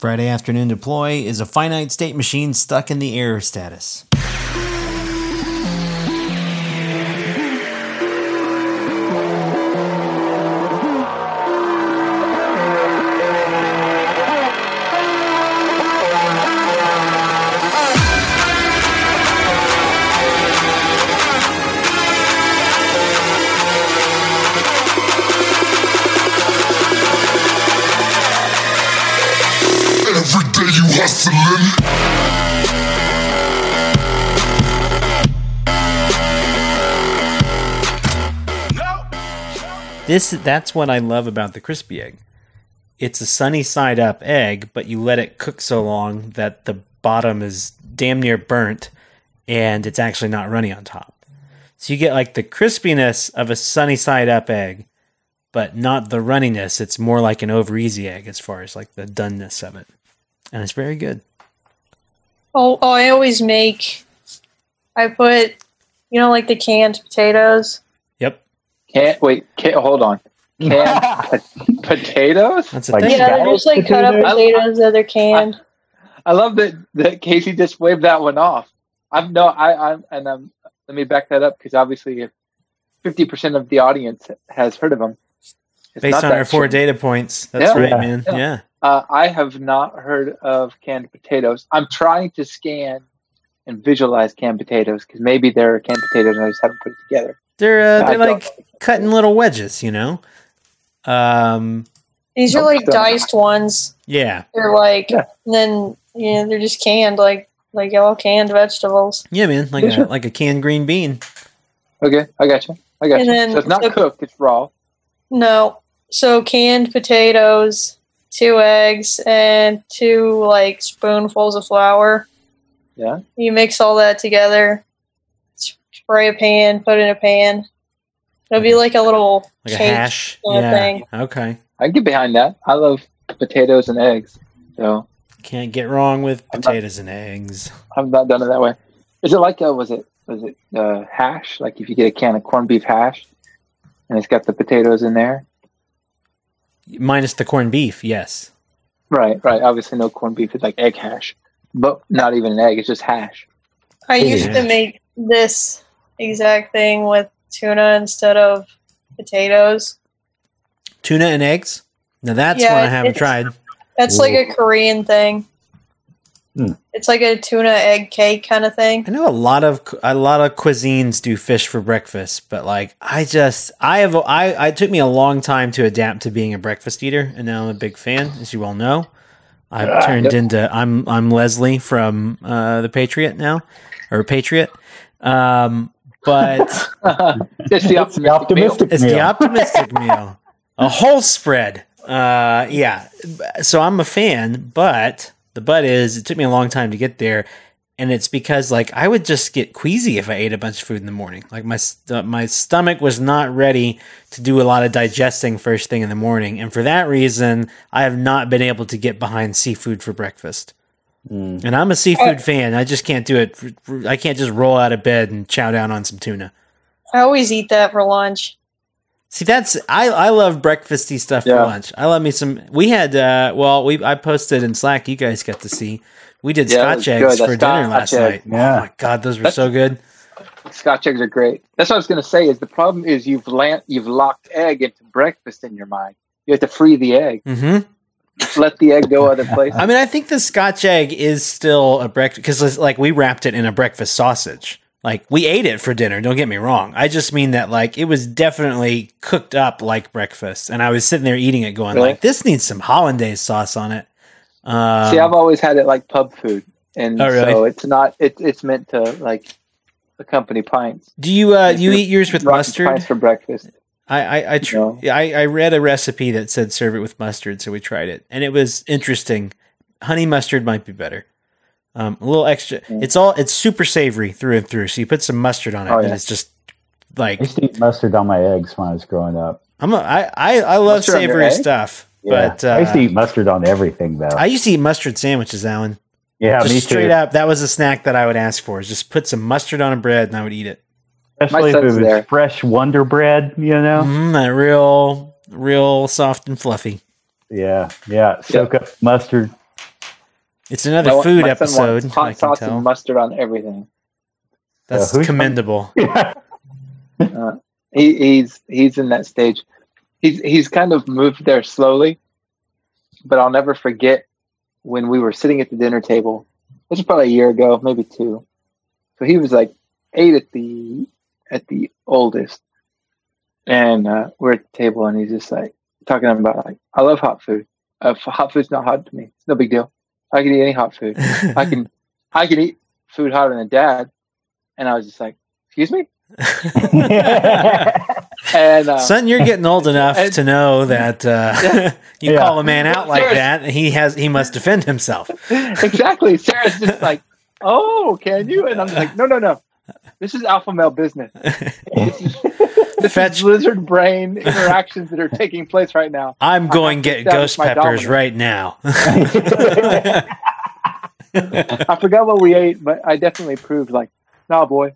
Friday afternoon deploy is a finite state machine stuck in the error status. This that's what I love about the crispy egg. It's a sunny side up egg, but you let it cook so long that the bottom is damn near burnt and it's actually not runny on top. So you get like the crispiness of a sunny side up egg, but not the runniness. It's more like an over easy egg as far as like the doneness of it. And it's very good. Oh, oh, I always make. I put, you know, like the canned potatoes. Yep. Can't wait. Can't, hold on. Canned potatoes. That's a Like thing. Yeah, they're just like cut up potatoes? potatoes that are canned. I love that that Casey just waved that one off. I'm no, I, I'm, and um, let me back that up because obviously, if fifty percent of the audience has heard of them, it's Based on our four shit. data points. That's Yeah. right, Yeah. man. Yeah. yeah. Uh, I have not heard of canned potatoes. I'm trying to scan and visualize canned potatoes because maybe they're canned potatoes and I just haven't put it together. They're uh, they're like cutting little wedges, you know. Um, These are like diced ones. yeah, They're like, Yeah. and then yeah, they're just canned, like like all canned vegetables. yeah, man, like a like a canned green bean. Okay, I got you. I got And you. then so it's not the- cooked; it's raw. No, so canned potatoes, two eggs, and two like spoonfuls of flour. Yeah. You mix all that together. Spray a pan, put it in a pan. It'll be like a little Like a hash. Yeah. thing. Okay. I can get behind that. I love potatoes and eggs, so Can't get wrong with I'm not- potatoes and eggs. I've not done it that way. Is it like a was it was it uh, hash? Like if you get a can of corned beef hash, and it's got the potatoes in there. Minus the corned beef, yes. Right, right. Obviously, no corned beef. It's like egg hash, but not even an egg. It's just hash. I Yeah. used to make this exact thing with tuna instead of potatoes. Tuna and eggs. Now that's Yeah, one I haven't tried. That's like a Korean thing. Hmm. It's like a tuna egg cake kind of thing. I know a lot of a lot of cuisines do fish for breakfast, but like I just I have I I took me a long time to adapt to being a breakfast eater, and now I'm a big fan, as you all know. I've Ah, turned yep. into I'm I'm Leslie from uh, the Patriot now, or Patriot. Um, but it's the It's optimistic, the optimistic It's meal. the optimistic meal. A whole spread. Uh, yeah. So I'm a fan, but the but is it took me a long time to get there, and it's because like I would just get queasy if I ate a bunch of food in the morning. Like my st- my stomach was not ready to do a lot of digesting first thing in the morning, and for that reason, I have not been able to get behind seafood for breakfast. Mm. And I'm a seafood fan. I just can't do it. for- for- I can't just roll out of bed and chow down on some tuna. I always eat that for lunch. See, that's I I love breakfasty stuff for lunch. I love me some. We had uh, well, we I posted in Slack. You guys got to see. We did Yeah, Scotch eggs good. for The dinner last egg. night. Yeah. Oh my god, those were That's- so good. Scotch eggs are great. That's what I was going to say. Is the problem is you've land, you've locked egg into breakfast in your mind. You have to free the egg. hmm Let the egg go other places. I mean, I think the Scotch egg is still a breakfast because like we wrapped it in a breakfast sausage. Like we ate it for dinner. Don't get me wrong. I just mean that like it was definitely cooked up like breakfast, and I was sitting there eating it, going Really? like, "This needs some hollandaise sauce on it." Um, See, I've always had it like pub food, and Oh, really? so it's not. It, it's meant to like accompany pints. do you uh, you eat yours with mustard? pints for breakfast. I I I, tr- No. I I read a recipe that said serve it with mustard, so we tried it, and it was interesting. Honey mustard might be better. Um, a little extra. Mm. It's all it's super savory through and through. So you put some mustard on it, Oh, and yeah. it's just like I used to eat mustard on my eggs when I was growing up. I'm a, I, I I love Mustard savory stuff, Yeah. but uh, I used to eat mustard on everything, though. I used to eat mustard sandwiches, Alan. yeah, just me straight too. up, that was a snack that I would ask for. Is just put some mustard on a bread, and I would eat it. Especially if it was there. fresh Wonder Bread, you know? Mm, that real, real soft and fluffy. Yeah, yeah. Soak up mustard, It's another My- food my son episode. wants Hot I can sauce tell. and mustard on everything. That's Yeah, who's- commendable. He, he's he he's he's in that stage. He's he's kind of moved there slowly, but I'll never forget when we were sitting at the dinner table. This was probably a year ago, maybe two. So he was like eight at the at the oldest, and uh, we're at the table, and he's just like talking about like, I love hot food. Uh, hot food's not hot to me. It's no big deal. I can eat any hot food. I can I can eat food hotter than dad. And I was just like, excuse me. And uh, Son, you're getting old enough and- to know that uh, Yeah. you Yeah. call a man out like Serious. that, he has he must defend himself. exactly. Sarah's just like, oh, can you? And I'm like, no, no, no. This is alpha male business. This is, this Fetch- is lizard brain interactions that are taking place right now. I'm going have to to get ghost peppers right now. I forgot what we ate, but I definitely proved like, nah, boy,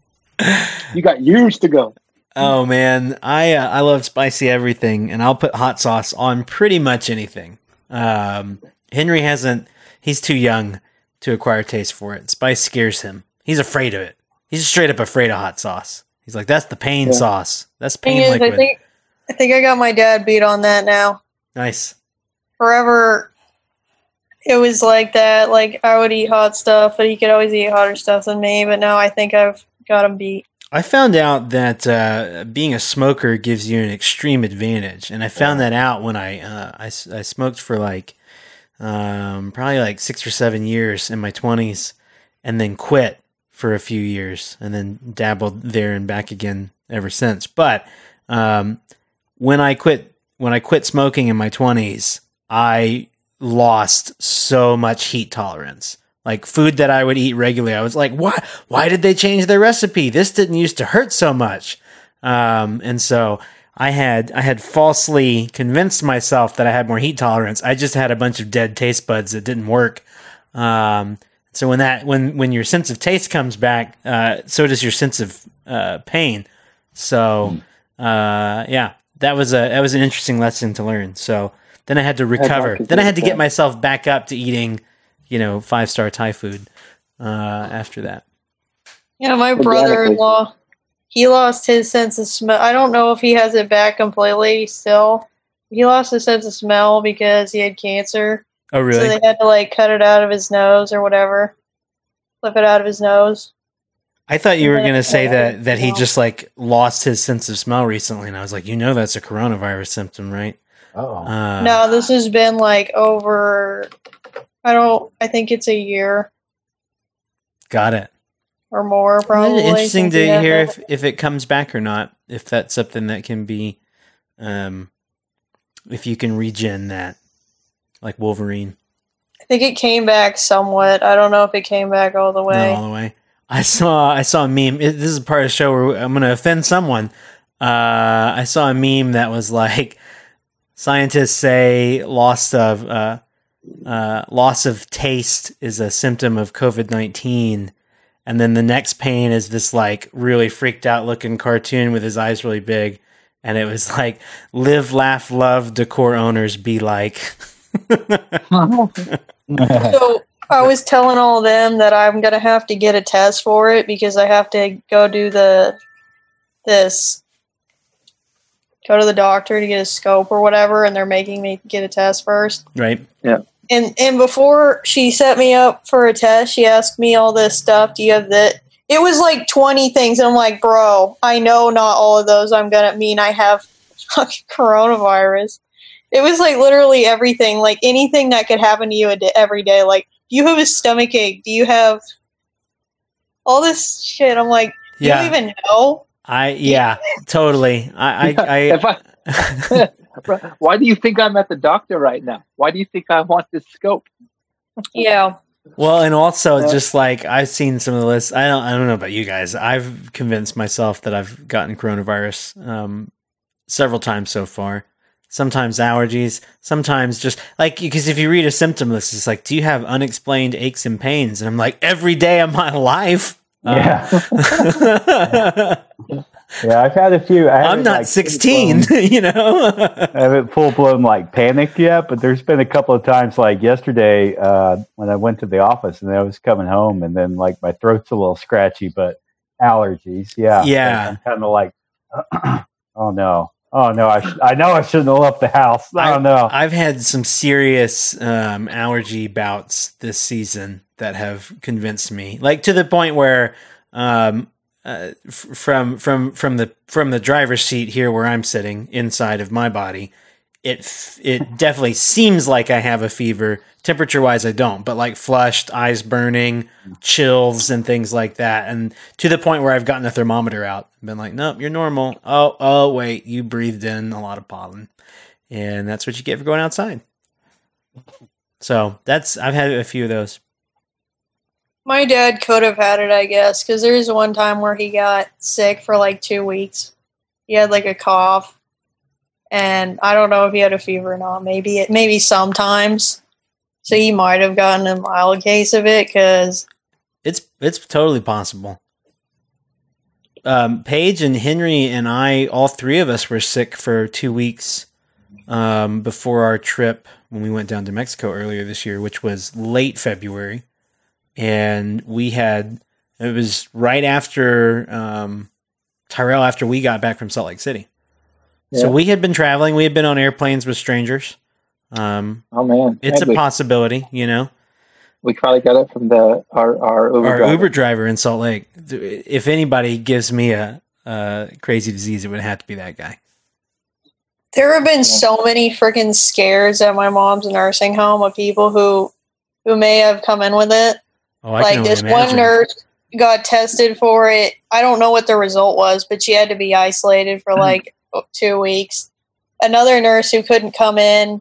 you got years to go. oh man, I uh, I love spicy everything, and I'll put hot sauce on pretty much anything. Um, Henry hasn't; he's too young to acquire taste for it. Spice scares him. He's afraid of it. He's straight up afraid of hot sauce. He's like, "That's the pain Yeah. sauce. That's pain is, liquid." I think I think I got my dad beat on that now. nice. Forever, it was like that. Like I would eat hot stuff, but he could always eat hotter stuff than me. But now I think I've got him beat. I found out that uh, being a smoker gives you an extreme advantage, and I found that out when I, uh, I s- I smoked for like um, probably like six or seven years in my twenties, and then quit for a few years, and then dabbled there and back again ever since. But um, when I quit when I quit smoking in my twenties, I lost so much heat tolerance. Like food that I would eat regularly, I was like, "Why? Why did they change their recipe? This didn't used to hurt so much." Um, and so I had I had falsely convinced myself that I had more heat tolerance. I just had a bunch of dead taste buds that didn't work. Um, so when that when when your sense of taste comes back, uh, so does your sense of uh, pain. So uh, yeah, that was a that was an interesting lesson to learn. So then I had to recover. Then I had to get myself back up to eating, you know, five star Thai food uh, after that. Yeah, my brother-in-law, he lost his sense of smell. I don't know if he has it back completely still. He lost his sense of smell because he had cancer. Oh really? So they had to like cut it out of his nose or whatever. Flip it out of his nose. I thought you were going to say that that he just like lost his sense of smell recently, and I was like, you know, that's a coronavirus symptom, right? Oh. Uh, no, this has been like over I don't I think it's a year got it. or more probably. Interesting to hear if if it comes back or not. If that's something that can be, um, if you can regen that, like Wolverine, I think it came back somewhat. I don't know if it came back all the not way. all the way. I saw I saw a meme. it- This is part of the show where I'm going to offend someone. Uh, I saw a meme that was like, scientists say loss of uh, uh, loss of taste is a symptom of COVID nineteen, and then the next pain is this like really freaked out looking cartoon with his eyes really big, and it was like live, laugh, love, decor owners be like. So I was telling all them that I'm gonna have to get a test for it because I have to go do the this go to the doctor to get a scope or whatever, and they're making me get a test first. right. Yeah. And and before she set me up for a test, she asked me all this stuff. Do you have that? It was like twenty things. And I'm like, bro, I know not all of those. I'm gonna mean I have fucking coronavirus. It was like literally everything, like anything that could happen to you a day, every day. Like, do you have a stomach ache? Do you have all this shit? I'm like, you Yeah. don't even know. I yeah, totally. I I, I if I, why do you think I'm at the doctor right now? Why do you think I want this scope? Yeah, well, and also Yeah. just like I've seen some of the lists. I don't I don't know about you guys. I've convinced myself that I've gotten coronavirus um, several times so far. Sometimes allergies, sometimes just like because if you read a symptom list, it's like, do you have unexplained aches and pains? And I'm like, every day of my life. Uh, Yeah. Yeah, I've had a few. I I'm haven't, like, 16, full-blown- you know. I haven't full blown like panicked yet, but there's been a couple of times like yesterday uh, when I went to the office and I was coming home and then like my throat's a little scratchy, but allergies. Yeah. Yeah. I'm kind of like, oh no. Oh no, I, sh- I know I shouldn't have left the house. I don't know. I've had some serious um, allergy bouts this season that have convinced me, like to the point where, um, uh, f- from from from the from the driver's seat here where I'm sitting inside of my body, it it definitely seems like I have a fever. Temperature wise, I don't, but like flushed, eyes burning, chills, and things like that, and to the point where I've gotten a thermometer out, been like, nope, you're normal. Oh, oh, wait, you breathed in a lot of pollen and that's what you get for going outside. So that's I've had a few of those. My dad could have had it, I guess, because there was one time where he got sick for like two weeks. He had like a cough, and I don't know if he had a fever or not. Maybe it, maybe sometimes. So he might have gotten a mild case of it because It's it's totally possible. Um, Paige and Henry and I, all three of us, were sick for two weeks um, before our trip when we went down to Mexico earlier this year, which was late February, and we had it was right after um, Tyrel after we got back from Salt Lake City. So we had been traveling. We had been on airplanes with strangers. Um, Oh man, it's Man, a we, possibility, you know. we probably got it from the our our Uber Our driver. Uber driver in Salt Lake. If anybody gives me a, a crazy disease, it would have to be that guy. there have been so many freaking scares at my mom's nursing home of people who who may have come in with it. Oh, I like can only this imagine. one nurse got tested for it. I don't know what the result was, but she had to be isolated for like two weeks. Another nurse who couldn't come in,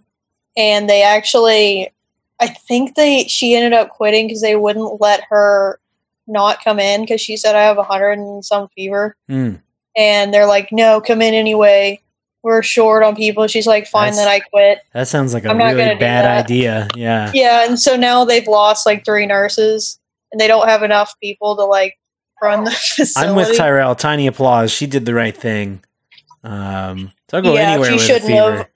and they actually, I think they she ended up quitting because they wouldn't let her not come in because she said I have a hundred and some fever, Hmm. and they're like, no, come in anyway. We're short on people. She's like, fine, That's- then I quit. That sounds like a I'm really bad idea. Yeah. Yeah, and so now they've lost like three nurses, and they don't have enough people to like run the facility. I'm with Tyrel. Tiny applause. She did the right thing. Um, so I'll go Yeah, anywhere she with a shouldn't fever. have.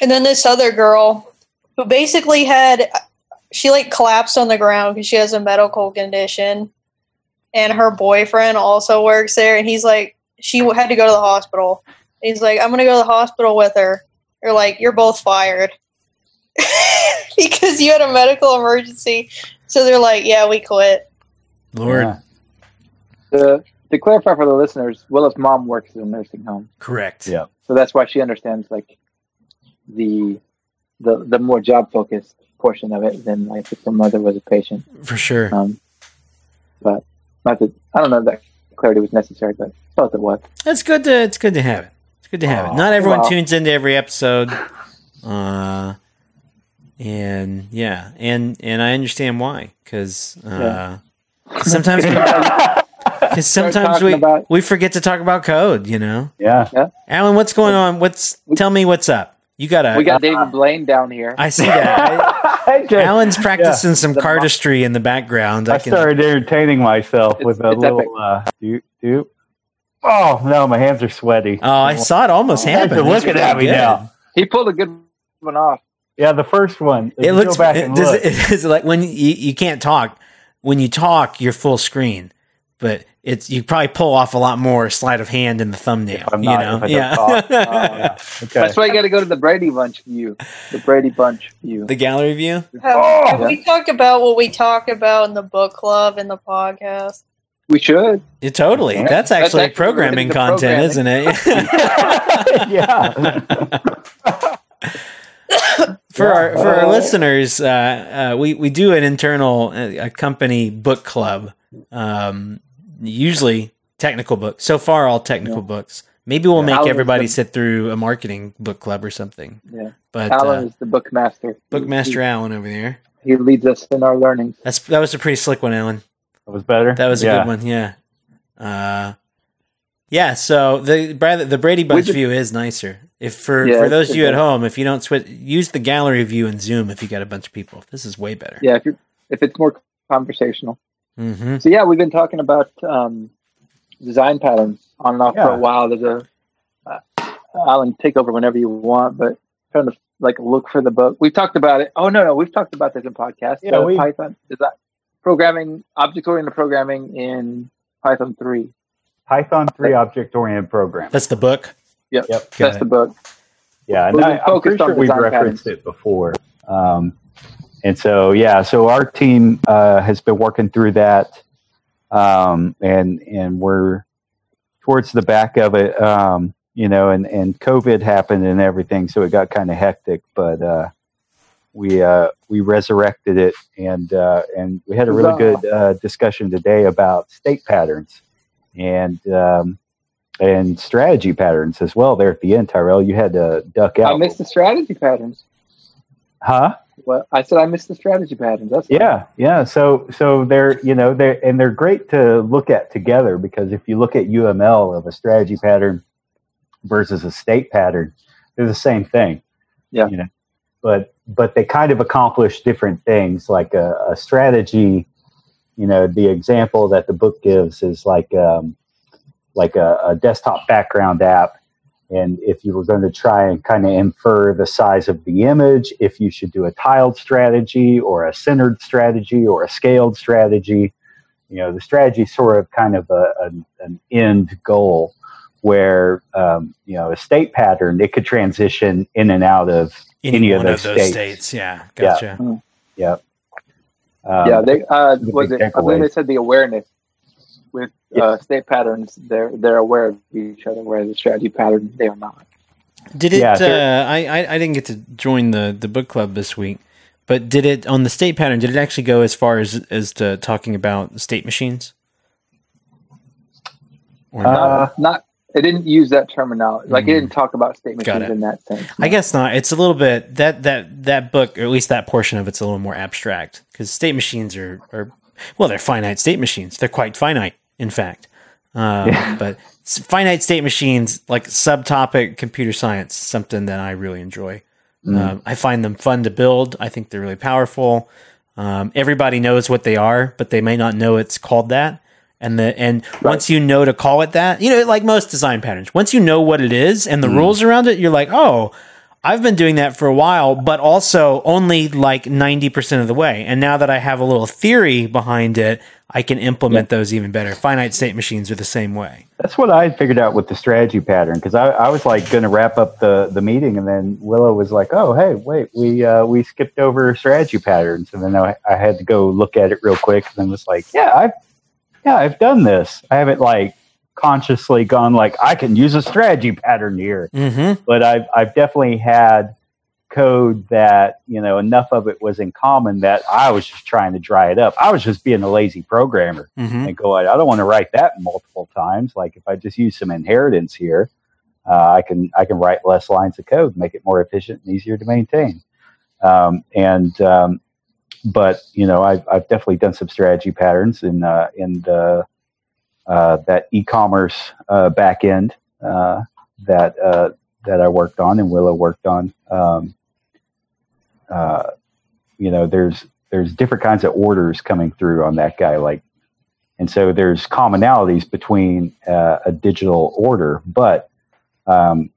And then this other girl who basically had she like collapsed on the ground because she has a medical condition, and her boyfriend also works there, and he's like she had to go to the hospital. He's like, I'm gonna go to the hospital with her. They're like, you're both fired because you had a medical emergency. So they're like, yeah, we quit. Lord, Yeah. To, to clarify for the listeners, Willow's mom works in a nursing home, correct. Yeah. so that's why she understands like the the the more job focused portion of it than like if her mother was a patient. For sure. Um, but not that I don't know if that clarity was necessary, but I thought it was. It's good to it's good to have it. It's good to have it. Not everyone wow. tunes into every episode. Uh and yeah, and and I understand why cuz uh sometimes cuz sometimes we about- we forget to talk about code, you know. yeah. Alan, what's going on? What's tell me what's up. You got to We got David Blaine down here. I see that. I, I, Alan's practicing some The mo- cardistry in the background. I I can started entertaining myself It's- with a it's little epic. uh, doop doop. Oh no, my hands are sweaty. Oh, I saw it almost You guys happen. are looking at me pretty good. now. He pulled a good one off. Yeah, the first one. If It looks go back it, and does look. it, is it like when you, you can't talk. When you talk, you're full screen, but it's you probably pull off a lot more sleight of hand in the thumbnail. I'm you know, if I don't yeah. talk. yeah. Okay. That's why you got to go to the Brady Bunch view. The Brady Bunch view. the gallery view. Have, Oh! have we talked about what we talk about in the book club in the podcast? We should. Yeah, totally. Yeah. That's That's actually actually programming content, programming. isn't it? yeah. for Yeah. our for our listeners, uh, uh, we we do an internal uh, a company book club. Um, usually technical books. So far, all technical books. Maybe we'll Yeah. make Alan everybody the- sit through a marketing book club or something. Yeah. But Alan uh, is the bookmaster. Bookmaster He, Alan over there. he leads us in our learnings. That's that was a pretty slick one, Alan. That was better. That was a yeah. good one. Yeah. Uh, yeah. So the Brad- the Brady Bunch just- view is nicer. If for Yeah, for those of you at home, if you don't switch, use the gallery view in Zoom. If you got a bunch of people, this is way better. Yeah, if, you're, if it's more conversational. Hmm So yeah, we've been talking about um, design patterns on and off for a while. There's a uh, Alan take over whenever you want, but trying to like look for the book. We've talked about it. Oh no, no, we've talked about this in podcasts. Yeah, Uh, we- Python design, programming, object oriented programming in Python three. Python three object oriented program. That's the book. Yep, Yep. Got that's it. the book. Yeah, and I, I'm focused pretty on sure we've design referenced it before. Um, and so, yeah, so our team uh, has been working through that, um, and and we're towards the back of it, um, you know, and and COVID happened and everything, so it got kind of hectic, but. Uh, we uh, we resurrected it, and uh, and we had a really good uh, discussion today about state patterns, and um, and strategy patterns as well. There at the end, Tyrel, you had to duck out. I missed the strategy patterns. huh? Well, I said I missed the strategy patterns. That's. Yeah, yeah. So so they're you know they're and they're great to look at together because if you look at UML of a strategy pattern versus a state pattern, they're the same thing. Yeah. You know, but but they kind of accomplish different things. Like a, a strategy, you know, the example that the book gives is like um, like a, a desktop background app. And if you were going to try and kind of infer the size of the image, if you should do a tiled strategy or a centered strategy or a scaled strategy, you know, the strategy is sort of kind of a, an, an end goal where, um, you know, a state pattern, it could transition in and out of Any of those of those states. states. Yeah, gotcha. Yep. Um, yeah, they uh, was it? I believe takeaway. they said the awareness with uh, state patterns. They're they're aware of each other, whereas the strategy pattern they are not. Did it? Yeah, uh, I, I I didn't get to join the the book club this week, but did it on the state pattern? Did it actually go as far as as to talking about state machines? Or not? Uh, not, not it didn't use that terminology. Like it Mm. didn't talk about state machines in that sense. I guess not. It's a little bit that that that book, or at least that portion of it's a little more abstract because state machines are are well, they're finite state machines. They're quite finite, in fact. Um, Yeah. But finite state machines, like subtopic computer science, something that I really enjoy. Mm. Um, I find them fun to build. I think they're really powerful. Um, everybody knows what they are, but they may not know it's called that. And the and once you know to call it that, you know, like most design patterns, once you know what it is and the rules around it, you're like, oh, I've been doing that for a while, but also only like 90% of the way. And now that I have a little theory behind it, I can implement those even better. Finite state machines are the same way. That's what I figured out with the strategy pattern because I, I was like going to wrap up the, the meeting and then Willow was like, "Oh, hey, wait, we uh, we skipped over strategy patterns," and then I, I had to go look at it real quick and then was like, "Yeah, I've yeah I've done this. I haven't like consciously gone like I can use a strategy pattern here, Mm-hmm. but I've I've definitely had code that you know enough of it was in common that I was just trying to dry it up. I was just being a lazy programmer." Mm-hmm. and go, I don't want to write that multiple times. Like if I just use some inheritance here, uh, I can I can write less lines of code, make it more efficient and easier to maintain. Um, and um, but you know, I've, I've definitely done some strategy patterns in uh, in the uh, that e-commerce uh, back end uh, that uh, that I worked on and Willow worked on. Um, uh, you know, there's there's different kinds of orders coming through on that guy, like and so there's commonalities between uh, a digital order, but um,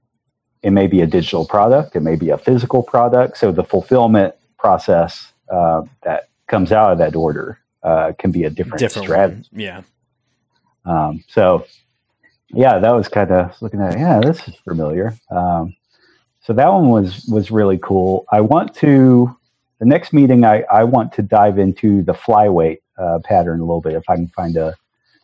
it may be a digital product, it may be a physical product. So the fulfillment process uh, that comes out of that order uh, can be a different, Different strategy. one. Yeah. Um, so yeah, that was kind of looking at. Yeah, this is familiar. Um, so that one was was really cool. I want to the next meeting. I I want to dive into the flyweight uh, pattern a little bit if I can find a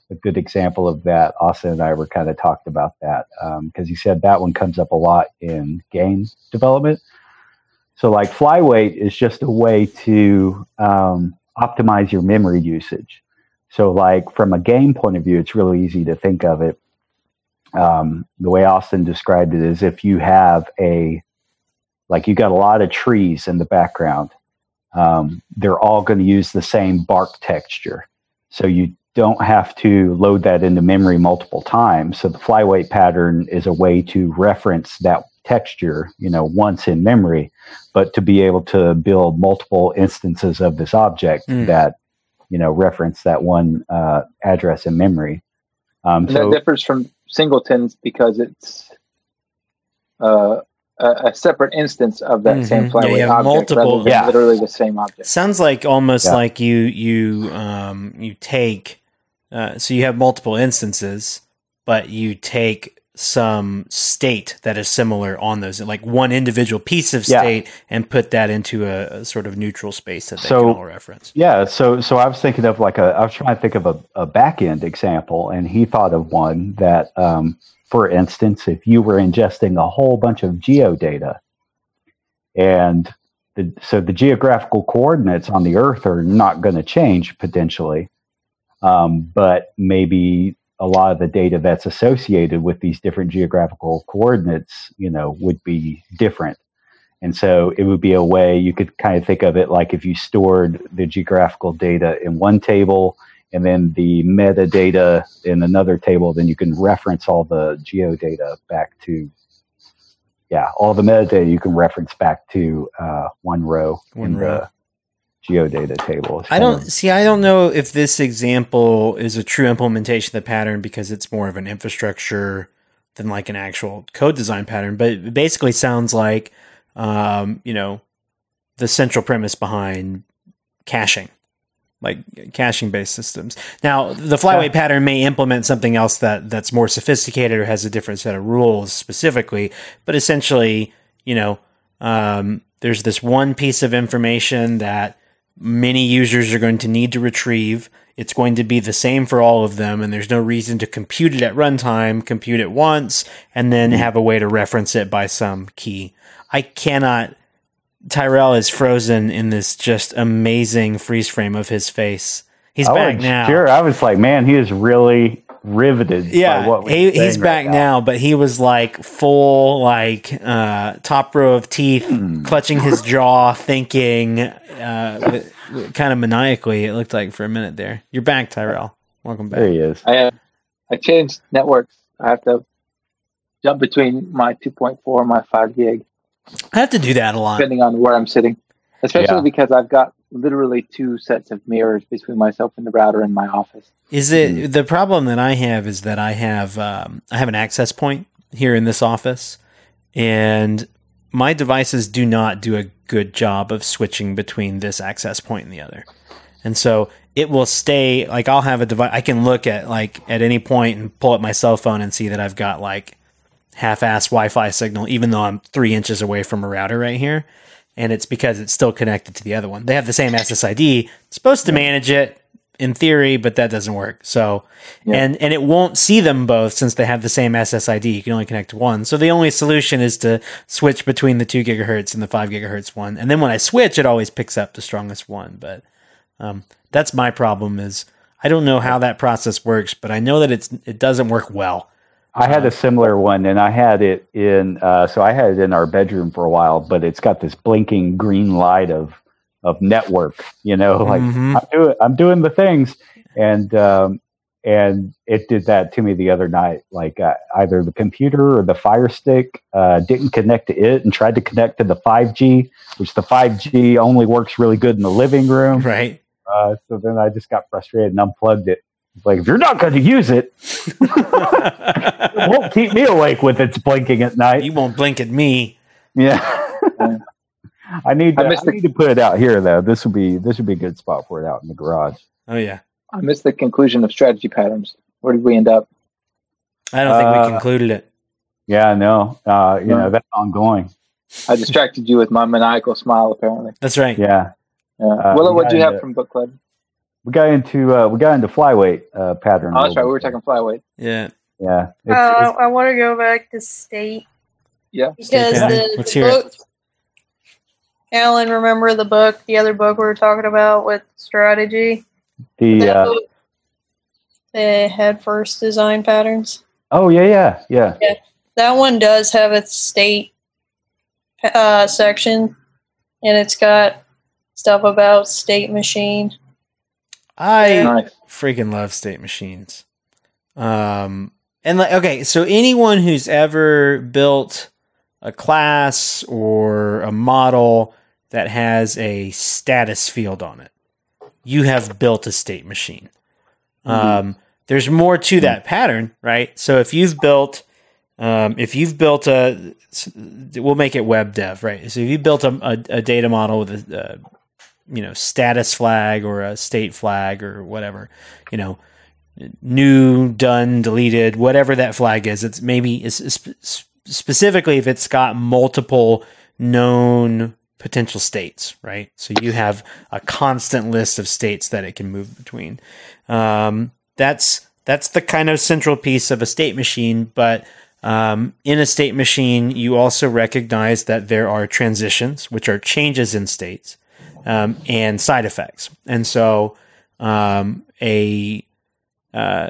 a good example of that. Austin and I were kind of talked about that because he said that one comes up a lot in game development. So like flyweight is just a way to um, optimize your memory usage. So, like from a game point of view, it's really easy to think of it. Um, the way Austin described it is if you have a, like you got a lot of trees in the background, um, they're all going to use the same bark texture. So you don't have to load that into memory multiple times. So the flyweight pattern is a way to reference that texture, you know, once in memory, but to be able to build multiple instances of this object Mm. that you know reference that one uh, address in memory Um, so that differs from singletons because it's uh, a, a separate instance of that Mhm. same Yeah, flyweight you have object, multiple- than Yeah. literally the same object. Sounds like almost Yeah. like you you um you take uh, so you have multiple instances, but you take some state that is similar on those, like one individual piece of Yeah. state, and put that into a, a sort of neutral space that they So- can all reference. Yeah, so so I was thinking of like a I was trying to think of a, a back end example, and he thought of one that, um, for instance, if you were ingesting a whole bunch of geodata, and the, so the geographical coordinates on the Earth are not going to change potentially, um, but maybe a lot of the data that's associated with these different geographical coordinates, you know, would be different. And so it would be a way you could kind of think of it like if you stored the geographical data in one table and then the metadata in another table, then you can reference all the geodata back to, yeah, all the metadata you can reference back to uh, one row One in row. the geodata table. I don't see. I don't know if this example is a true implementation of the pattern because it's more of an infrastructure than like an actual code design pattern. But it basically sounds like, um, you know, the central premise behind caching, like caching based systems. Now, the flyweight Yeah. pattern may implement something else that that's more sophisticated or has a different set of rules specifically, but essentially, you know, um, there's this one piece of information that many users are going to need to retrieve. It's going to be the same for all of them, and there's no reason to compute it at runtime, compute it once, and then mm-hmm. have a way to reference it by some key. I cannot. Tyrel is frozen in this just amazing freeze frame of his face. He's I back now. Sure, I was like, man, he is really riveted. Yeah, by what we're he, he's saying back right now. but he was like full, like uh, top row of teeth, Hmm. clutching his jaw, thinking uh, with, with- kind of maniacally. It looked like for a minute there. You're back, Tyrel. Welcome back. There he is. I have, I changed networks. I have to jump between my 2.4 and my 5 gig, I have to do that a lot. depending on where I'm sitting. Especially Yeah. because I've got literally two sets of mirrors between myself and the router in my office. Is it the problem that I have is that I have um, I have an access point here in this office, and my devices do not do a good job of switching between this access point and the other, and so it will stay like I'll have a device I can look at like at any point and pull up my cell phone and see that I've got like half-ass Wi-Fi signal, even though I'm three inches away from a router right here, and it's because it's still connected to the other one. They have the same SSID, it's supposed to manage it in theory, but that doesn't work. So, Yeah. and and it won't see them both since they have the same SSID. You can only connect to one. So the only solution is to switch between the two gigahertz and the five gigahertz one. And then when I switch, it always picks up the strongest one. But um, that's my problem. Is I don't know how that process works, but I know that it's it doesn't work well. I had a similar one, and I had it in. Uh, so I had it in our bedroom for a while, but it's got this blinking green light of of network. You know, like Mhm. I'm doing I'm doing the things, and um, and it did that to me the other night. Like uh, either the computer or the Fire Stick uh, didn't connect to it, and tried to connect to the 5G, which the 5G only works really good in the living room. Right. Uh, so then I just got frustrated and unplugged it. It's like if you're not going to use it, it won't keep me awake with its blinking at night. you won't blink at me. Yeah. I need to, I I, the- need to put it out here though. This would be this would be a good spot for it out in the garage. Oh yeah. I missed the conclusion of strategy patterns. Where did we end up? I don't think Uh, we concluded it. Yeah, no. Uh, you Yeah. know, that's ongoing. I distracted you with my maniacal smile, apparently. That's right. Yeah. Yeah. Uh, Willow, what do you have yeah. from book club? We got into uh, we got into flyweight uh, pattern. Oh, that's little right. We were talking flyweight. Yeah. Yeah. It's, Uh, it's- I want to go back to state Yeah. because pattern. the, Let's the hear it. book. Alan, remember the book, the other book we were talking about with strategy? the uh, book, the head first design patterns. oh yeah yeah yeah That one does have a state uh, section, and it's got stuff about state machine. I Nice. freaking love state machines. Um, and like, okay, so anyone who's ever built a class or a model that has a status field on it, you have built a state machine. Um, there's more to that pattern, right? So if you've built, um, if you've built a, we'll make it web dev, right? So if you built a, a, a data model with a, a, you know, status flag or a state flag or whatever, you know, new, done, deleted, whatever that flag is, it's maybe it's, specifically if it's got multiple known potential states, right? So you have a constant list of states that it can move between. Um, that's that's the kind of central piece of a state machine. But um, in a state machine, you also recognize that there are transitions, which are changes in states, um, and side effects. And so um, a uh,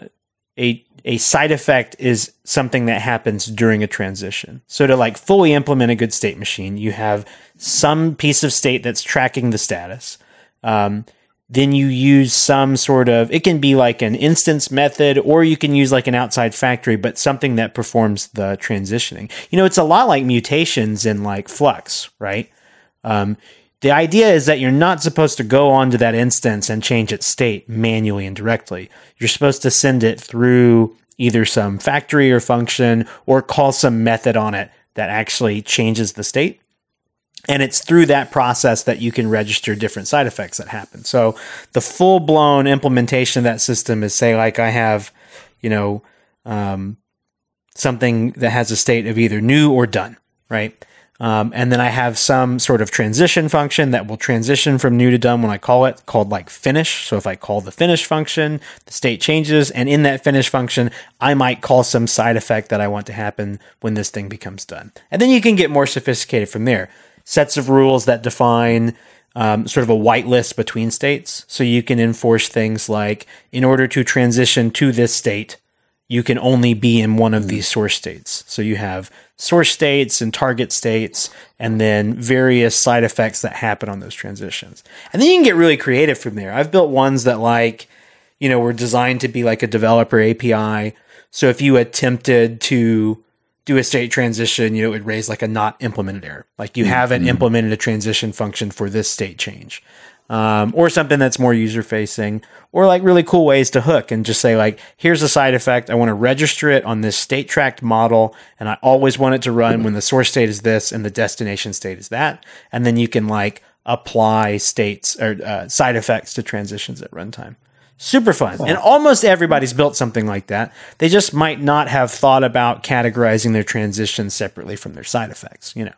a a side effect is something that happens during a transition. So to like fully implement a good state machine, you have some piece of state that's tracking the status. Um, then you use some sort of it can be like an instance method or you can use like an outside factory but something that performs the transitioning you know it's a lot like mutations in like flux right um, the idea is that you're not supposed to go onto that instance and change its state manually and directly you're supposed to send it through either some factory or function or call some method on it that actually changes the state and it's through that process that you can register different side effects that happen. So the full blown implementation of that system is say like I have, you know, um, something that has a state of either new or done, right? Um, and then I have some sort of transition function that will transition from new to done when I call it, called like finish. So if I call the finish function, the state changes. And in that finish function, I might call some side effect that I want to happen when this thing becomes done. And then you can get more sophisticated from there sets of rules that define um, sort of a whitelist between states. So you can enforce things like, in order to transition to this state, you can only be in one of these source states. So you have source states and target states, and then various side effects that happen on those transitions. And then you can get really creative from there. I've built ones that, like, you know, were designed to be like a developer API. So if you attempted to do a state transition, you know, it would raise like a not implemented error. Like you mm, haven't mm. implemented a transition function for this state change. Um, or something that's more user facing, or like really cool ways to hook and just say, like, here's a side effect. I want to register it on this state tracked model, and I always want it to run when the source state is this and the destination state is that. And then you can like apply states or uh, side effects to transitions at runtime. Super fun. And almost everybody's built something like that. They just might not have thought about categorizing their transitions separately from their side effects, you know.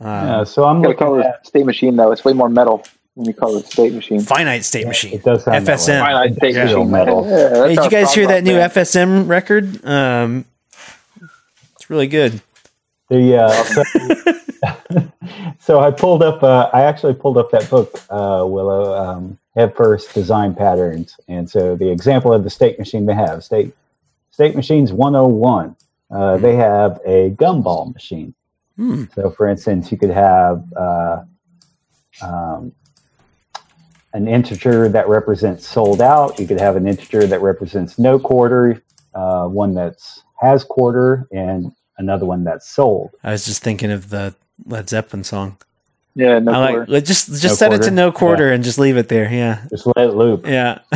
yeah, so I'm You gotta call it at state machine though. It's way more metal when you call it state machine. Finite state machine. it does sound. FSM. Finite state Yeah. machine. Metal. Yeah, Hey, did you guys hear that new back. FSM record? Um, it's really good. The uh, so, so I pulled up. Uh, I actually pulled up that book, uh, Willow um, Head First Design Patterns, and so the example of the state machine they have state state machines 101. Uh, they have a gumball machine. Hmm. So, for instance, you could have uh, um, an integer that represents sold out. You could have an integer that represents no quarter, uh, one that's has quarter, and another one that's sold. I was just thinking of the Led Zeppelin song. Yeah, no I like quarter. let- just just No set it to no quarter and just leave it there. Yeah, Just let it loop. yeah.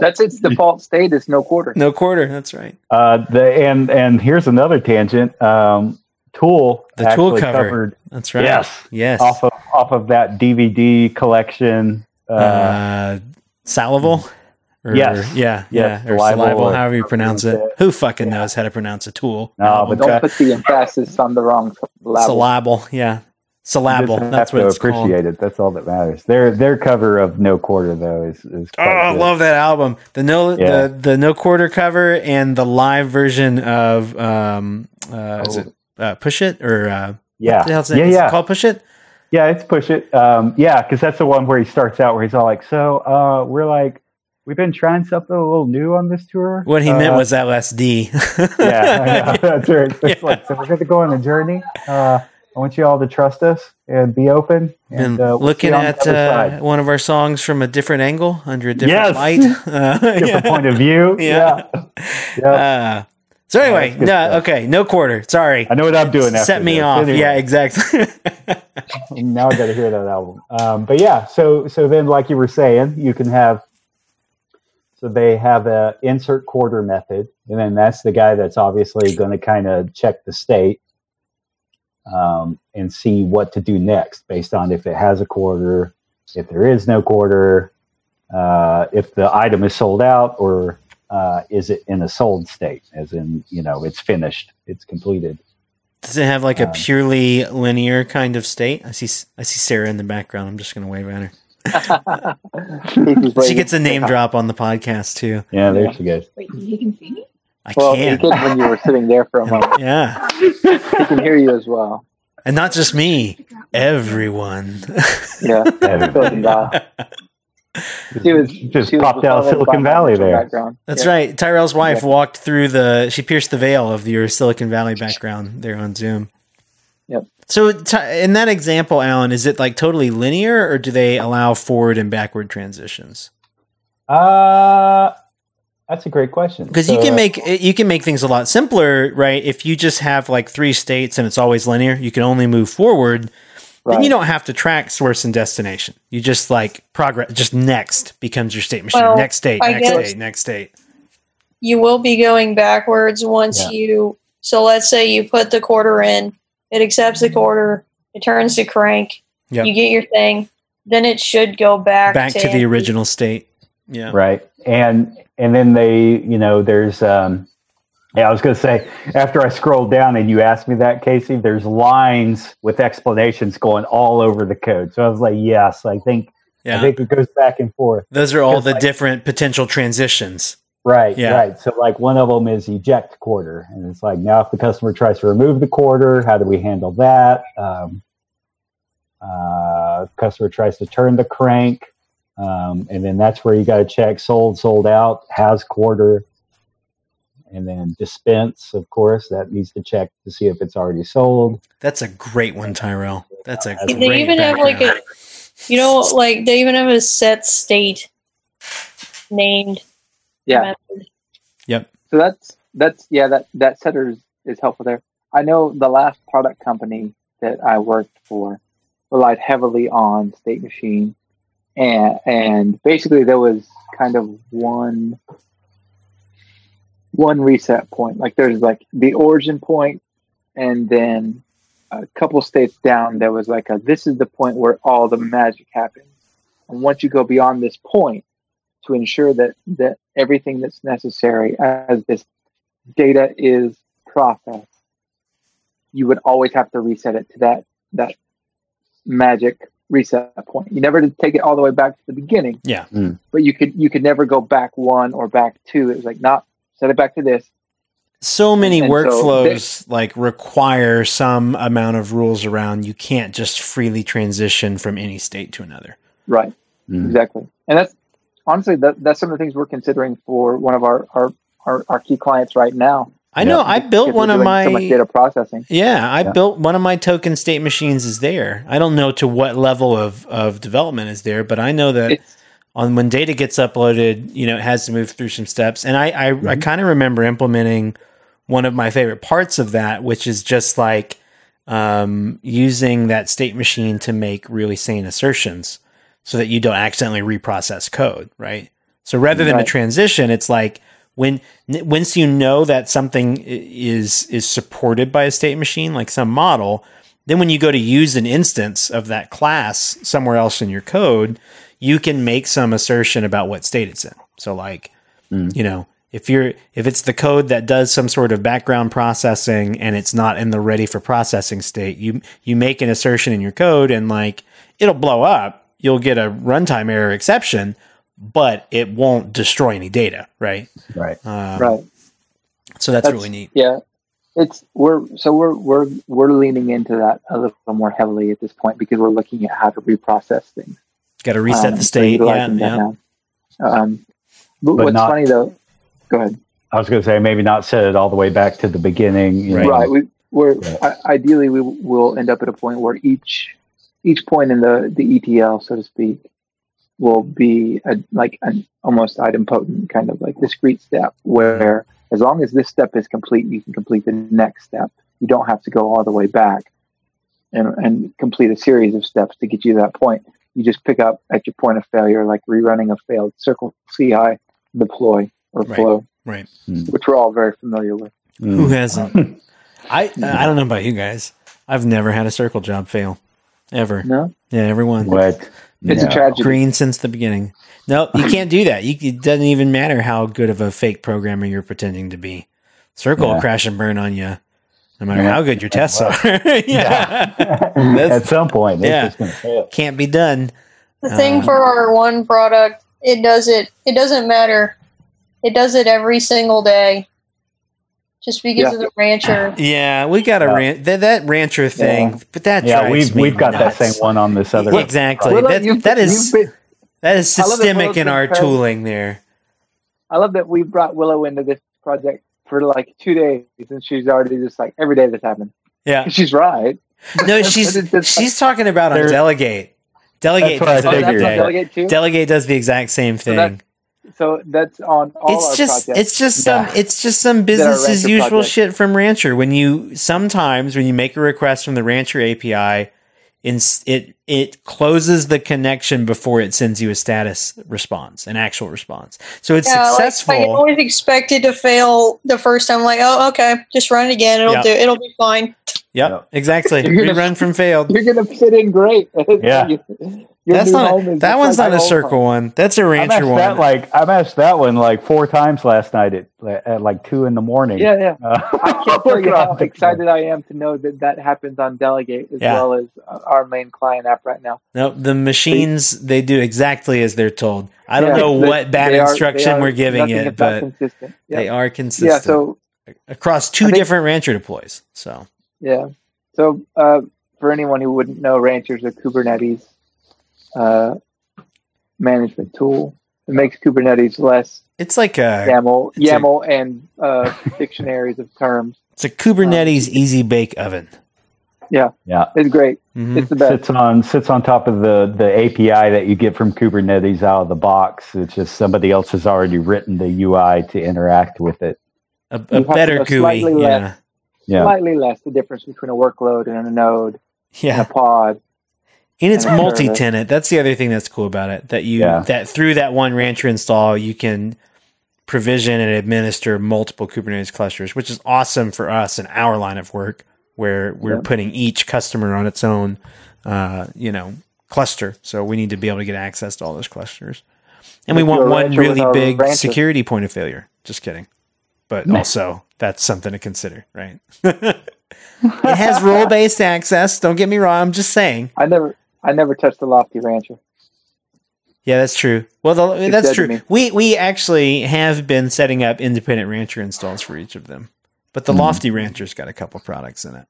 That's its default state is no quarter. no quarter. That's right. Uh, the and and here's another tangent. Um, Tool The Tool cover. covered That's right. yes Yes. off of off of that DVD collection. Uh, uh, salival. Or, Yes. Yeah. Yes, Yeah. Or salival, salival, or however you pronounce it. it. Who fucking knows how to pronounce a tool? No, but Don't cut. put the emphasis on the wrong level. Syllable. Yeah. you just Syllable. have That's to what it's called. appreciate it. That's all that matters. Their their cover of No Quarter though is, is Oh, quite I love that album. The no Yeah. the the no quarter cover and the live version of um uh is Oh. it uh, Pushit or uh yeah what the hell's it, yeah yeah called Pushit? yeah. It's push it. Um, yeah, because that's the one where he starts out where he's all like, "So uh, we're like." We've been trying something a little new on this tour. What he Uh, meant was LSD. yeah, that's right. It's Yeah. like, so we're going to go on a journey. Uh, I want you all to trust us and be open. And Been uh, we'll looking on at uh, one of our songs from a different angle, under a different Yes. light. Uh, different yeah. point of view. Yeah. Yeah, yeah. Uh, so anyway, no, stuff. okay, no quarter. Sorry, I know what I'm doing. After set me this. off. Anyway, Yeah, exactly. now I got to hear that album. Um, but yeah, so so then, like you were saying, you can have so they have a insert quarter method, and then that's the guy that's obviously going to kind of check the state um, and see what to do next based on if it has a quarter, if there is no quarter, uh, if the item is sold out, or uh, is it in a sold state, as in you know it's finished, it's completed. Does it have like a Um, purely linear kind of state? I see. I see Sarah in the background. I'm just going to wave at her. She gets a name drop on the podcast too. Yeah, there Yeah. she goes. Wait, you can see me? I Well, you can't. could when you were sitting there for a moment. Yeah, He can hear you as well. and not just me. Everyone. Yeah, Silicon Valley. She was Just she was popped out of Silicon Valley there. Background. That's Yeah. right. Tyrel's wife Yeah. walked through the. She pierced the veil of your Silicon Valley background there on Zoom. Yep. So in that example, Alan, is it like totally linear, or do they allow forward and backward transitions? Uh, that's a great question. Because you can uh, make you can make things a lot simpler, right? If you just have like three states and it's always linear, you can only move forward. Then you don't have to track source and destination. You just like progress. Just next becomes your state machine. Well, next state, I next state, next state. You will be going backwards once Yeah. you. So let's say you put the quarter in, it accepts the quarter, it turns to crank, Yep. you get your thing, then it should go back Back to the original state. Yeah. right and and then they you know there's um yeah i was going to say after i scrolled down and you asked me that casey there's lines with explanations going all over the code so i was like yes i think yeah. i think it goes back and forth Those are all the like- different potential transitions. right Yeah. right so like one of them is eject quarter and it's like now if the customer tries to remove the quarter how do we handle that um, uh, customer tries to turn the crank um, and then that's where you got to check sold sold out has quarter and then dispense of course that needs to check to see if it's already sold That's a great one, Tyrel. That's a They great They even have like a, you know, like they even have a set state named. Yeah. method. So that's that's yeah that that setter is, is helpful there. I know the last product company that I worked for relied heavily on state machine, and and basically there was kind of one one reset point. Like there's like the origin point, and then a couple states down there was like a this is the point where all the magic happens. And once you go beyond this point, to ensure that that everything that's necessary as this data is processed, you would always have to reset it to that that magic reset point. You never did take it all the way back to the beginning. Yeah. Mm. But you could you could never go back one or back two. It was like, not set it back to this. so many And so workflows like require some amount of rules around you can't just freely transition from any state to another Right. Mm. Exactly. And that's honestly that, that's some of the things we're considering for one of our our, our, our key clients right now. i know i built one of my so data processing. yeah i Yeah. built one of my token state machines is there i don't know to what level of, of development is there but i know that It's on when data gets uploaded, you know, it has to move through some steps. And I, I, I kind of remember implementing one of my favorite parts of that, which is just like um, using that state machine to make really sane assertions so that you don't accidentally reprocess code, right? So rather than a transition, it's like when once you know that something is is supported by a state machine, like some model, then when you go to use an instance of that class somewhere else in your code, you can make some assertion about what state it's in. So like, Mm. you know, if you're if it's the code that does some sort of background processing and it's not in the ready for processing state, you you make an assertion in your code and like it'll blow up. You'll get a runtime error exception, but it won't destroy any data, right? right Um, right. So that's, That's- really neat. Yeah, it's we're so we're we're we're leaning into that a little more heavily at this point because we're looking at how to reprocess things. Got to reset Um, the state. Yeah, yeah. Um, but, But what's not- funny though, go ahead. i was going to say maybe not set it all the way back to the beginning you Right. know. Right, we we're Right. I, ideally we will end up at a point where each each point in the the ETL, so to speak, will be a, like an almost idempotent kind of like discrete step where as long as this step is complete, you can complete the next step. You don't have to go all the way back and, and complete a series of steps to get you to that point. You just pick up at your point of failure, like rerunning a failed circle CI, deploy or Right. flow, Right. which we're all very familiar with. Who Mm. hasn't? I I don't know about you guys. I've never had a circle job fail, ever. No, Yeah, everyone What? it's a No. tragedy. green since the beginning. No, you can't do that. You, it doesn't even matter how good of a fake programmer you're pretending to be. Circle will crash and burn on you, no matter Yeah. how good your tests are. yeah. At some point, it's Yeah. just going to fail. can't be done. The thing Um, for our one product, it does it. It doesn't matter. It does it every single day, just because Yeah. of the rancher. Yeah, we got a Yeah. ran- that, that rancher thing, but that Yeah, we've me we've got nuts. that same one on this other. Yeah, exactly. Willow, That- you've- that is you've been- that is I love that systemic in our tooling there. I love that we brought Willow into this project for like two days, and she's already just like every day this happened. Yeah. She's right. No, But she's it's just she's talking about on delegate. Delegate That's what does I it every that's on figured. delegate too. Delegate does the exact same So that- thing. so that's on all it's our just projects. it's just Yeah. some it's just some business as usual project. shit from Rancher. When you sometimes when you make a request from the Rancher API, in, it it closes the connection before it sends you a status response, an actual response. So it's Yeah, like, successful. I always expected to fail the first time. Like, oh, okay, just run it again. It'll Yeah. do. It'll be fine. Yep, Yep. exactly. You're gonna- Rerun from failed. You're gonna fit in great. Yeah. Your That's not a, that one's like not a circle home. one. That's a rancher messed that one. like I messed that one like four times last night at at like two in the morning. Yeah, yeah. Uh, I can't tell you how working on it. excited I am to know that that happens on Delegate as Yeah. well as uh, our main client app right now. No, the machines they do exactly as they're told. I don't Yeah, know they- what bad are- instruction are- we're giving it, but consistent. Yeah. they are consistent yeah. So across two think- different rancher deploys. So Yeah. So uh, for anyone who wouldn't know, Rancher's a Kubernetes uh, management tool. It makes Kubernetes less it's like a YAML, it's a- YAML and uh, dictionaries of terms. it's a Kubernetes easy bake oven. Yeah, Yeah. It's great. Mhm. It's the best. sits on sits on top of the the API that you get from Kubernetes out of the box. It's just somebody else has already written the UI to interact with it. A, a You have to better go GUI. slightly Yeah. less. Yeah, Slightly less the difference between a workload and a node and Yeah. a pod. And it's And multi-tenant. That's the other thing that's cool about it. That you Yeah. that through that one rancher install, you can provision and administer multiple Kubernetes clusters, which is awesome for us in our line of work, where we're Yeah. putting each customer on its own, uh, you know, cluster. So we need to be able to get access to all those clusters, and we want one really big rancher. security point of failure. Just kidding, but also that's something to consider, right? it has role-based access. Don't get me wrong. I'm just saying. I never, I never touched the Lofty Rancher. Yeah, that's true. Well, the, that's true. We we actually have been setting up independent rancher installs for each of them, but the Lofty Rancher's got a couple products in it.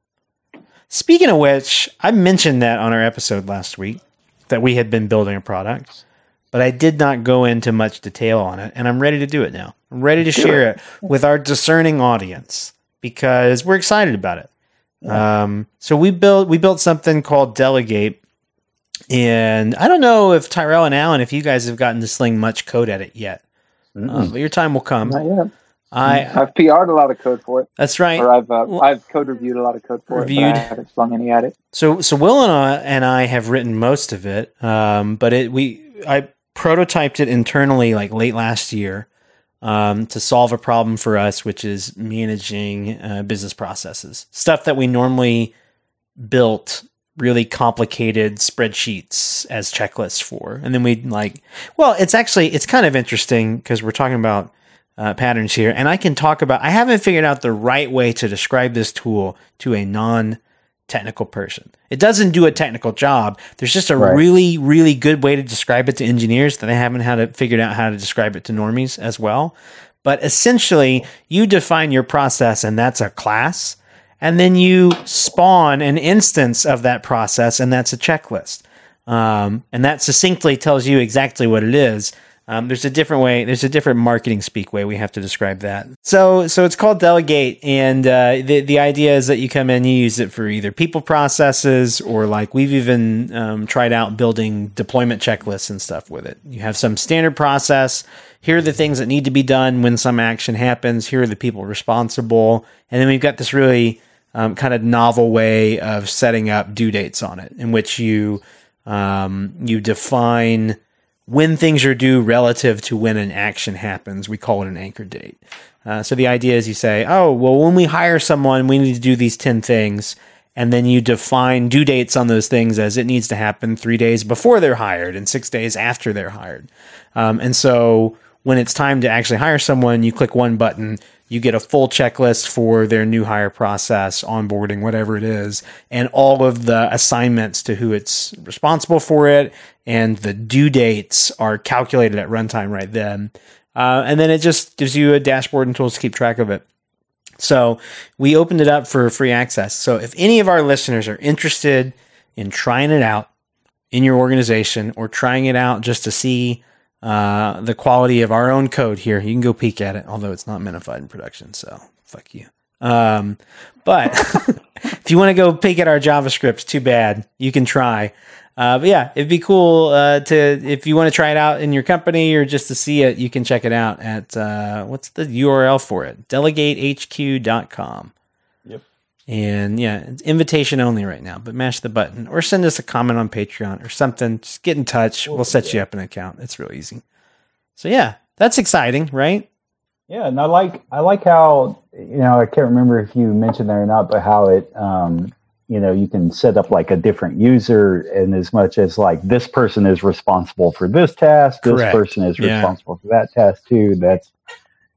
Speaking of which, I mentioned that on our episode last week that we had been building a product, but I did not go into much detail on it, and I'm ready to do it now. I'm ready to share it with our discerning audience because we're excited about it. Um, so we built we built something called Delegate, and I don't know if Tyrel and Alan, if you guys have gotten to sling much code at it yet, uh, but your time will come. I I've PR'd a lot of code for it, that's right. or I've uh, Well- I've code reviewed a lot of code for it, Reviewed. but I haven't slung any at it. So so Will and I, and I have written most of it, um, but it we I prototyped it internally like late last year um, to solve a problem for us, which is managing uh, business processes, stuff that we normally built really complicated spreadsheets as checklists for, and then we like well, it's actually it's kind of interesting because we're talking about uh, patterns here, and I can talk about. I haven't figured out the right way to describe this tool to a non technical person. It doesn't do a technical job. There's just a Right. really, really good way to describe it to engineers that I haven't had to figured out how to describe it to normies as well. But essentially, you define your process, and that's a class, and then you spawn an instance of that process, and that's a checklist. Um, and that succinctly tells you exactly what it is. Um, there's a different way. There's a different marketing speak way we have to describe that. So, so it's called delegate, and uh, the the idea is that you come in, you use it for either people processes or like we've even um, tried out building deployment checklists and stuff with it. You have some standard process. Here are the things that need to be done when some action happens. Here are the people responsible, and then we've got this really um, kind of novel way of setting up due dates on it, in which you um, you define when things are due relative to when an action happens. We call it an anchor date. Uh, so the idea is you say, oh, well, when we hire someone, we need to do these 10 things. And then you define due dates on those things as it needs to happen three days before they're hired and six days after they're hired. Um, and so when it's time to actually hire someone, you click one button, you get a full checklist for their new hire process, onboarding, whatever it is, and all of the assignments to who it's responsible for it, and the due dates are calculated at runtime right then. Uh, and then it just gives you a dashboard and tools to keep track of it. So we opened it up for free access. So if any of our listeners are interested in trying it out in your organization or trying it out just to see uh, the quality of our own code here, you can go peek at it, although it's not minified in production. So fuck you. Um, but if you want to go peek at our JavaScript, too bad. You can try. Uh, but yeah, it'd be cool uh, to if you want to try it out in your company or just to see it, you can check it out at uh, what's the URL for it? DelegateHQ.com. And yeah, it's invitation only right now, but mash the button or send us a comment on Patreon or something. Just get in touch. We'll set you up an account. It's real easy. So yeah, that's exciting, right? Yeah, and I like I like how you know I can't remember if you mentioned that or not, but how it um, you know you can set up like a different user, and as much as like this person is responsible for this task, Correct. this person is Yeah. responsible for that task too. That's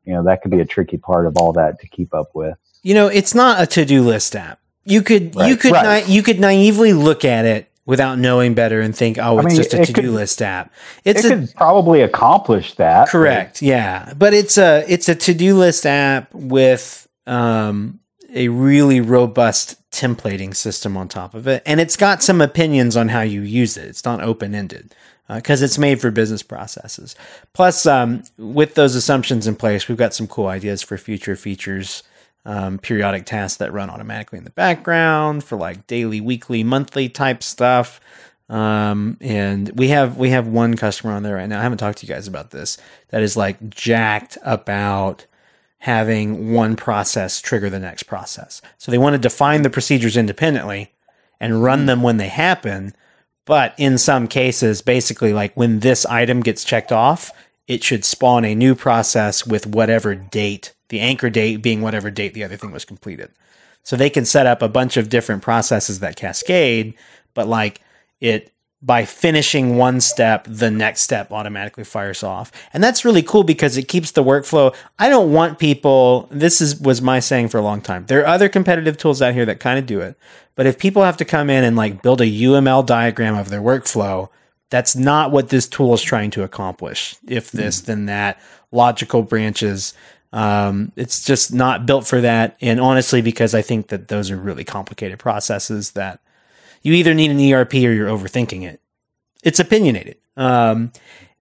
you know that could be a tricky part of all that to keep up with. You know, it's not a to-do list app. You could you could right. na- you could naively look at it without knowing better and think, "Oh, I it's mean, just a it to-do could- list app." It's it a could probably accomplish that. Correct. Yeah, but it's a it's a to do list app with um, a really robust templating system on top of it, and it's got some opinions on how you use it. It's not open ended because it's made for business processes. Plus, um, with those assumptions in place, we've got some cool ideas for future features. Um, periodic tasks that run automatically in the background for like daily, weekly, monthly type stuff. Um, and we have we have one customer on there right now. I haven't talked to you guys about this. That is like jacked about having one process trigger the next process. So they want to define the procedures independently and run them when they happen. But in some cases, basically, like when this item gets checked off, it should spawn a new process with whatever date, the anchor date being whatever date the other thing was completed. So they can set up a bunch of different processes that cascade, but like it by finishing one step, the next step automatically fires off. And that's really cool because it keeps the workflow. I don't want people this is was my saying for a long time. There are other competitive tools out here that kind of do it. But if people have to come in and like build a UML diagram of their workflow, that's not what this tool is trying to accomplish. If this, then that, logical branches. Um, it's just not built for that. And honestly, because I think that those are really complicated processes that you either need an ERP or you're overthinking it. It's opinionated. Um,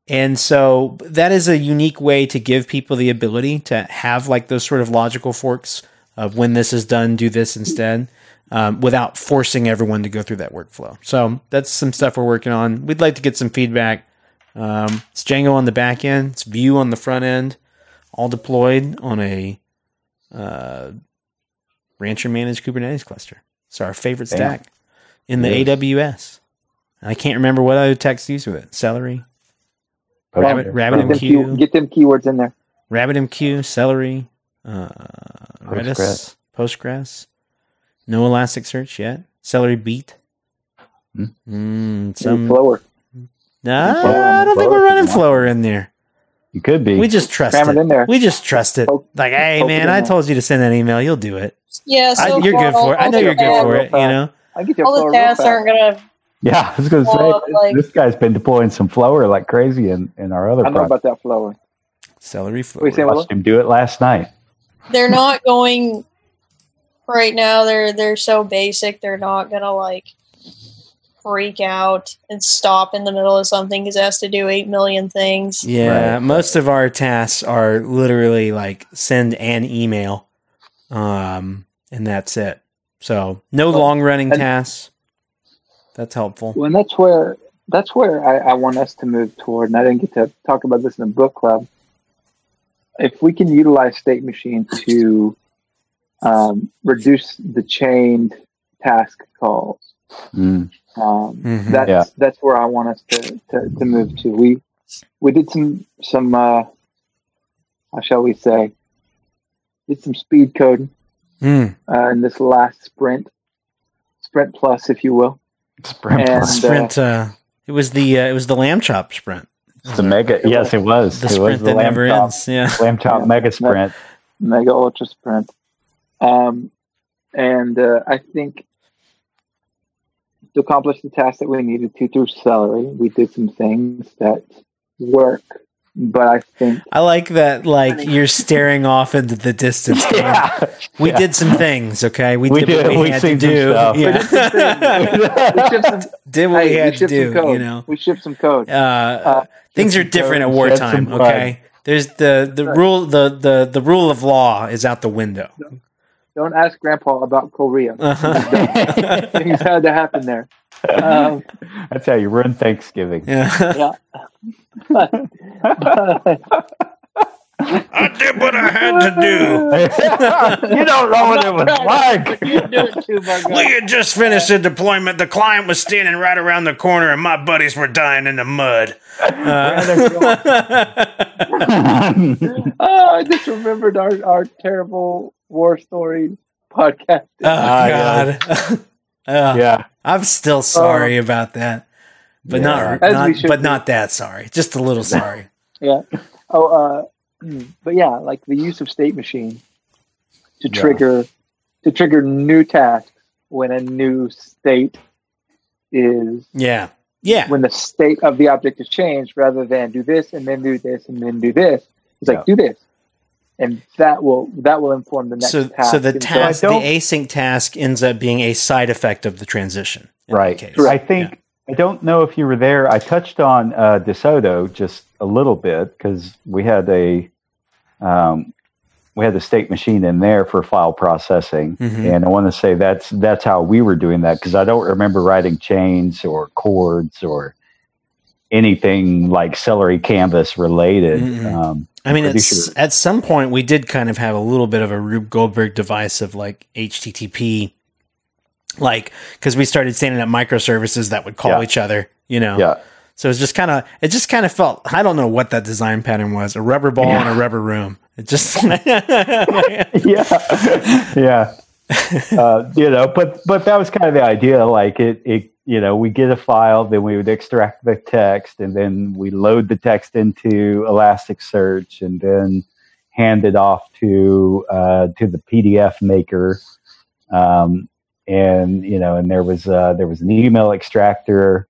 and so that is a unique way to give people the ability to have like those sort of logical forks of when this is done, do this instead, um, without forcing everyone to go through that workflow. So that's some stuff we're working on. We'd like to get some feedback. Um, it's Django on the back end, it's Vue on the front end, all deployed on a uh, Rancher managed Kubernetes cluster. It's our favorite stack in the. AWS. I can't remember what other text used with it. Celery, Rabbit, sure. Rabbit Get them, get them keywords in there. RabbitMQ, Celery, uh, Redis, Postgres. No Elasticsearch yet. Celery Beat. Hmm. Mm, Some some. slower. Nah, I don't think we're running. Flower in there. You could be. We just trust Cram it in there. We just trust it. Poke- Like, hey, poke man, I told you to send that email. You'll do it. Yeah, I, you're good for it. I know you're good for it. You know. I get your All the real tasks aren't gonna. yeah, I was going to say Well, like- this guy's been deploying some flower like crazy in, in our other I know project. about that flower. Celery What you saying, Flower. Willow? Watched him do it last night. They're not going. Right now, they're they're so basic. They're not gonna like freak out and stop in the middle of something because it has to do eight million things. Yeah, Right. most of our tasks are literally like send an email, um, and that's it. So no Well, long running tasks. That's helpful. Well, and that's where that's where I, I want us to move toward. And I didn't get to talk about this in the book club. If we can utilize State Machine to um, reduce the chained task calls, Mm. Um, Mhm. that's Yeah. that's where I want us to, to, to move to. We we did some some uh, how shall we say? Did some speed coding Mm. uh, in this last sprint, sprint plus, if you will. Sprint And, plus. Sprint. Uh, it was the uh, it was the lamb chop sprint. the mega. Yes, it was. The it was sprint the that lamb never chop, ends. Yeah. lamb chop Yeah. mega sprint. Mega Ultra Sprint. Um, and uh, I think to accomplish the task that we needed to through Celery, we did some things that work. But I think I like that. Like you're staring off into the distance. Yeah. We Yeah. did some things. Okay, we, We did, did- what we, we had to some do. stuff. We did some Yeah. we shipped some, did what we had we to do. You know. we shipped some code. uh, things are different at code, shed wartime. Okay, there's the the Right. rule the, the the rule of law is out the window. Don't ask Grandpa about Korea. Uh-huh. Things had to happen there. Um, That's how you run Thanksgiving. yeah. but, I did what I had to do. you don't know what it was like. you do it too, We had just finished a deployment. The client was standing right around the corner, and my buddies were dying in the mud. Uh, Oh, I just remembered our, our terrible war story podcast. Oh Ah. God! Uh, yeah. I'm still sorry about that, but Yeah. not, not we but be. not that sorry. Just a little sorry. Yeah. Oh, uh, hmm, but yeah, like the use of state machine to Yeah. trigger to trigger new tasks when a new state is Yeah, yeah, when the state of the object is changed, rather than do this and then do this and then do this. It's like Yeah. do this, and that will that will inform the next so task. so the And task, the async task, ends up being a side effect of the transition. in Right. case. I think I don't know if you were there. I touched on uh, DeSoto just a little bit because we had a um, we had the state machine in there for file processing, Mhm. and I want to say that's that's how we were doing that because I don't remember writing chains or chords or anything like celery canvas related. Mm-mm. Um, I mean, it's, sure. at some point we did kind of have a little bit of a Rube Goldberg device of like HTTP, like because we started standing up microservices that would call Yeah. each other. You know, yeah, So it's just kind of, it just kind of felt, I don't know what that design pattern was, a rubber ball in a rubber room. It just, yeah, yeah. Uh, you know, but but that was kind of the idea. Like it, it, you know, we get a file, then we would extract the text, and then we load the text into Elasticsearch, and then hand it off to uh, to the PDF maker. Um, and you know, and there was uh, there was an email extractor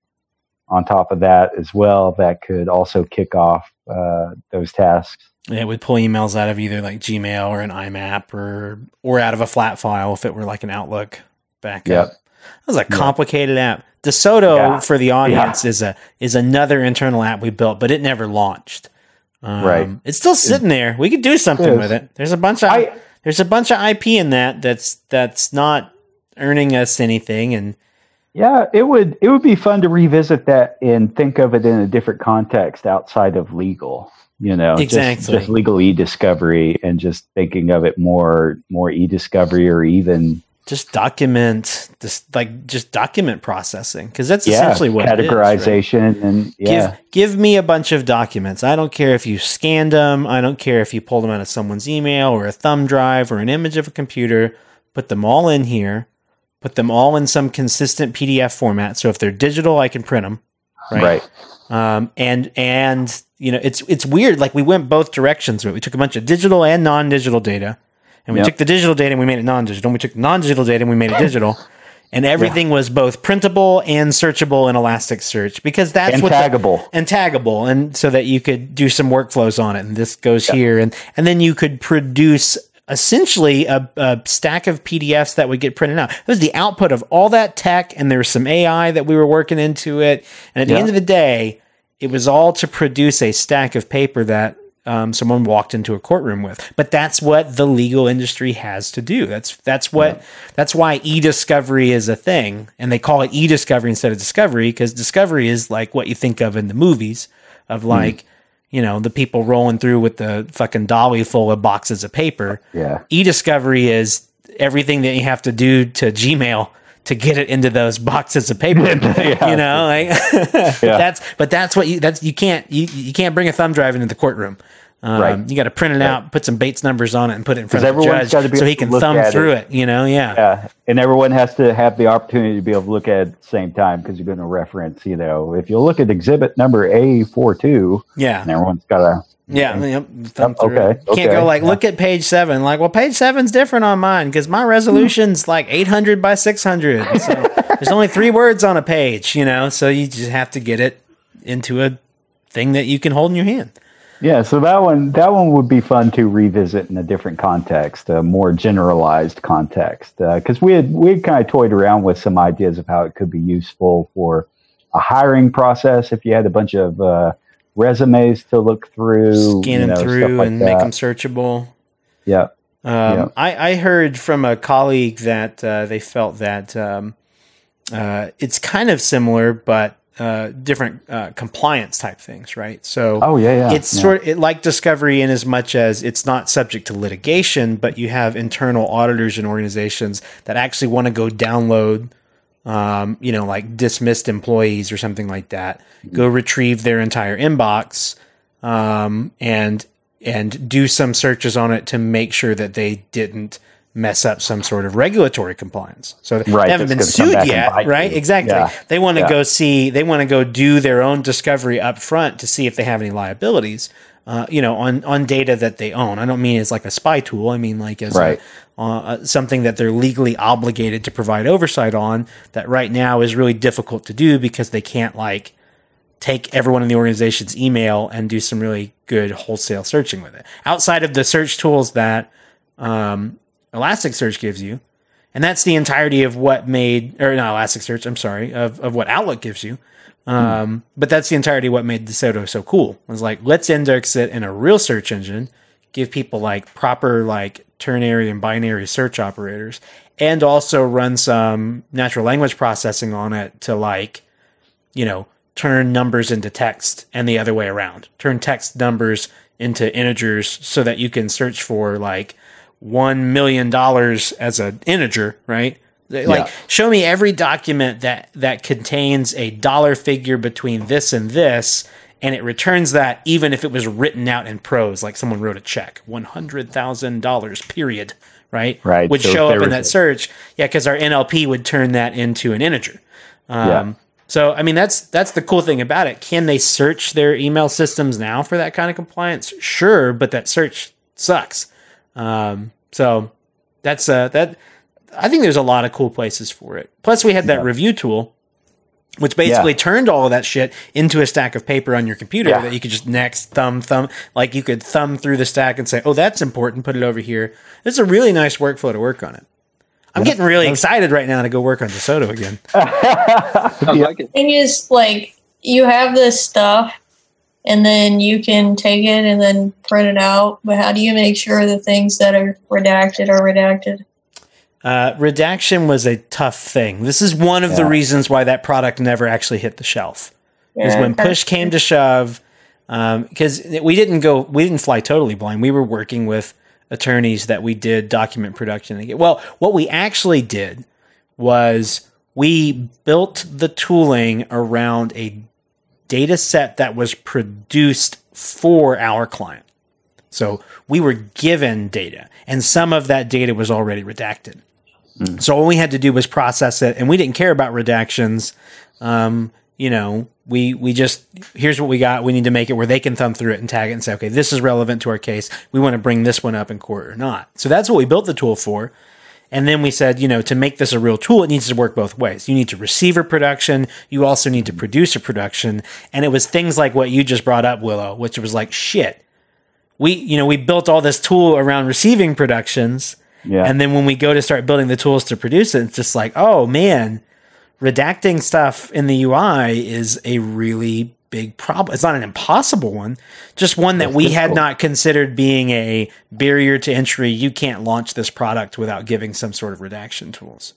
on top of that as well that could also kick off uh, those tasks. it would pull emails out of either like Gmail or an IMAP or, or out of a flat file if it were like an Outlook backup. Yep. That was a complicated app. DeSoto Yeah. for the audience is a, is another internal app we built, but it never launched. Um, Right. It's still sitting there. We could do something is. with it. There's a bunch of, I- there's a bunch of IP in that that's, that's not earning us anything. And Yeah, it would it would be fun to revisit that and think of it in a different context outside of legal. You know, just- Exactly. just, legal e-discovery and just thinking of it more more e-discovery or even just document this like just document processing because that's yeah essentially what it is, right? categorization and yeah Give give me a bunch of documents. I don't care if you scanned them. I don't care if you pulled them out of someone's email or a thumb drive or an image of a computer. Put them all in here. Put them all in some consistent PDF format. So if they're digital, I can print them. Right. right Um, and and you know it's it's weird. Like we went both directions. Right? We took a bunch of digital and non-digital data, and we Yep. took the digital data and we made it non-digital. And we took non-digital data and we made it digital. And everything was both printable and searchable in Elasticsearch because that's and what the- taggable and taggable, and so that you could do some workflows on it. And this goes here, and and then you could produce essentially a, a stack of PDFs that would get printed out. It was the output of all that tech, and there was some AI that we were working into it. And at the end of the day, it was all to produce a stack of paper that um, someone walked into a courtroom with. But that's what the legal industry has to do. That's that's what that's why e-discovery is a thing, and they call it e-discovery instead of discovery because discovery is like what you think of in the movies of like. You know, the people rolling through with the fucking dolly full of boxes of paper yeah e-discovery is everything that you have to do to Gmail to get it into those boxes of paper. Yeah. You know, like Yeah. that's but that's what you that's you can't you you can't bring a thumb drive into the courtroom. Um, Right. You got to print it out, put some Bates numbers on it, and put it in front of the judge so he can thumb through it. it. You know, yeah. Yeah, and everyone has to have the opportunity to be able to look at it at the same time because you're going to reference. You know, if you look at exhibit number A 42 Yeah. and everyone's got to. Yeah, yep, thumb Yep, through okay. You can't okay, go like yeah. look at page seven. Like, well, page seven's different on mine because my resolution's like eight hundred by six hundred. So there's only three words on a page, you know. So you just have to get it into a thing that you can hold in your hand. Yeah, so that one that one would be fun to revisit in a different context, a more generalized context, because we had we had kind of toyed around with some ideas of how it could be useful for a hiring process if you had a bunch of uh, resumes to look through, Scan you them know, stuff through like and make them searchable. Yeah, Um, Yeah. I, I heard from a colleague that uh, they felt that um, uh, it's kind of similar, but uh, different uh, compliance type things, right? So, Oh, yeah, yeah, it's yeah. sort it like discovery in as much as it's not subject to litigation, but you have internal auditors and organizations that actually want to go download. Um, you know, like dismissed employees or something like that, go retrieve their entire inbox, um, and and do some searches on it to make sure that they didn't mess up some sort of regulatory compliance. So they haven't been sued come back and yet, right? you. Exactly. Yeah. They want to Yeah. go see. They want to go do their own discovery up front to see if they have any liabilities. Uh, you know, on on data that they own. I don't mean as like a spy tool. I mean like as a- Right. Uh, something that they're legally obligated to provide oversight on. That right now is really difficult to do because they can't like take everyone in the organization's email and do some really good wholesale searching with it. Outside of the search tools that um, Elasticsearch gives you, and that's the entirety of what made or not Elasticsearch. I'm sorry, of of what Outlook gives you. Um, But that's the entirety of what made DeSoto so cool. It was like let's index it in a real search engine, give people like proper like ternary and binary search operators, and also run some natural language processing on it to like you know, turn numbers into text and the other way around. Turn text numbers into integers so that you can search for like one million dollars as an integer, right? Like Yeah. show me every document that that contains a dollar figure between this and this and it returns that even if it was written out in prose like someone wrote a check $100,000 period right Right, would so show up in that search yeah cuz our NLP would turn that into an integer um, Yeah. so I mean that's that's the cool thing about it. Can they search their email systems now for that kind of compliance? Sure, but that search sucks. Um, so that's uh that I think there's a lot of cool places for it. Plus we had that review tool which basically Yeah. turned all of that shit into a stack of paper on your computer Yeah. that you could just next thumb thumb like you could thumb through the stack and say, "Oh, that's important, put it over here." It's a really nice workflow to work on it. I'm getting really excited right now to go work on DeSoto again. Sounds like it. thing is like you have this stuff and then you can take it and then print it out but how do you make sure the things that are redacted are redacted Uh, redaction was a tough thing. This is one of the reasons why that product never actually hit the shelf. Is when push came to shove, because we didn't go, we didn't fly totally blind. We were working with attorneys that we did document production. Well, what we actually did was we built the tooling around a data set that was produced for our client. So we were given data, and some of that data was already redacted. So all we had to do was process it, and we didn't care about redactions. Um, you know, we we just here's what we got. We need to make it where they can thumb through it and tag it and say, okay, this is relevant to our case. We want to bring this one up in court or not. So that's what we built the tool for. And then we said, you know, to make this a real tool, it needs to work both ways. You need to receive a production. You also need to produce a production. And it was things like what you just brought up, Willow, which was like, shit. We, you know, we built all this tool around receiving productions. Yeah. And then when we go to start building the tools to produce it, it's just like, oh man, redacting stuff in the UI is a really big problem. It's not an impossible one, just one that It's we had difficult. not considered being a barrier to entry. You can't launch this product without giving some sort of redaction tools.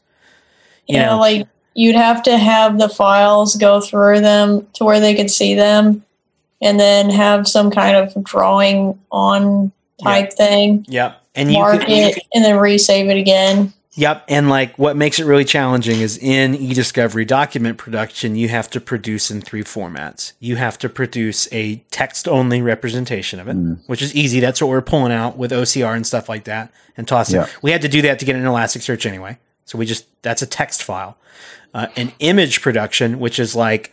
you Yeah. know like you'd have to have the files go through them to where they could see them and then have some kind of drawing on type thing Yep. And you mark could, it and then resave it again Yep. And like what makes it really challenging is in eDiscovery document production, you have to produce in three formats. You have to produce a text only representation of it, which is easy. That's what we're pulling out with OCR and stuff like that and tossing. Yeah. We had to do that to get an Elasticsearch anyway. So we just, that's a text file. Uh, an image production, which is like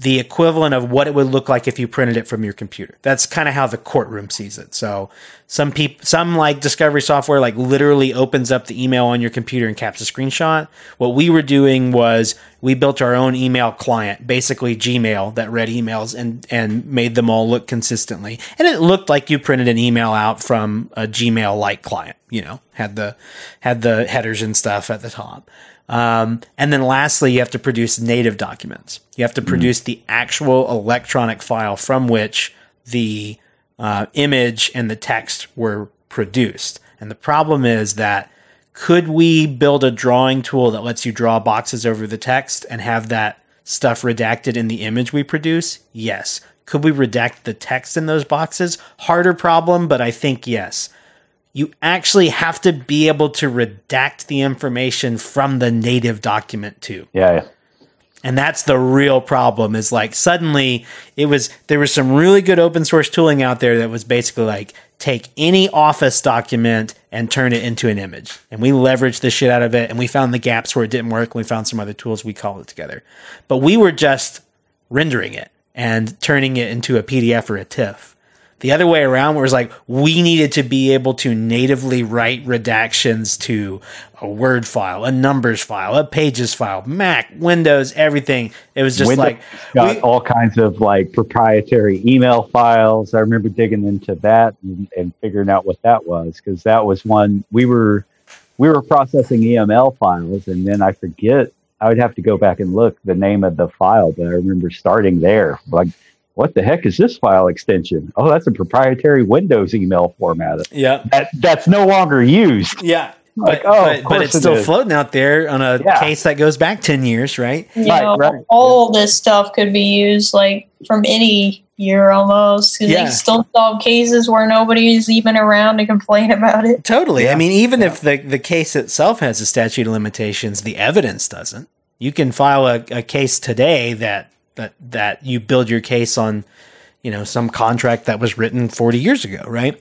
the equivalent of what it would look like if you printed it from your computer. That's kind of how the courtroom sees it. So some people, some like discovery software, like literally opens up the email on your computer and caps a screenshot. What we were doing was we built our own email client, basically Gmail that read emails and, and made them all look consistently. And it looked like you printed an email out from a Gmail like client, you know, had the, had the headers and stuff at the top. Um, and then lastly, you have to produce native documents. You have to produce the actual electronic file from which the uh, image and the text were produced. And the problem is that could we build a drawing tool that lets you draw boxes over the text and have that stuff redacted in the image we produce? Yes. Could we redact the text in those boxes? Harder problem, but I think yes you actually have to be able to redact the information from the native document too. Yeah, yeah. And that's the real problem is like suddenly it was there was some really good open source tooling out there that was basically like take any office document and turn it into an image. And we leveraged the shit out of it and we found the gaps where it didn't work and we found some other tools we called it together. But we were just rendering it and turning it into a PDF or a TIFF. The other way around was like we needed to be able to natively write redactions to a Word file, a numbers file, a pages file, Mac, Windows, everything. It was just Windows like got we- all kinds of like proprietary email files. I remember digging into that and, and figuring out what that was because that was one we were we were processing EML files, and then I forget. I would have to go back and look the name of the file, but I remember starting there. Like, what the heck is this file extension? Oh, that's a proprietary Windows email format. yeah, That that's no longer used. yeah. Like, but, oh, but, but it's it still is. floating out there on a Yeah. case that goes back 10 years, right? You Right, know, right. all this stuff could be used like from any year almost. Yeah. They still solve cases where nobody's even around to complain about it. Totally. I mean, even if the, the case itself has a statute of limitations, the evidence doesn't. You can file a, a case today that, that that you build your case on, you know, some contract that was written 40 years ago, right?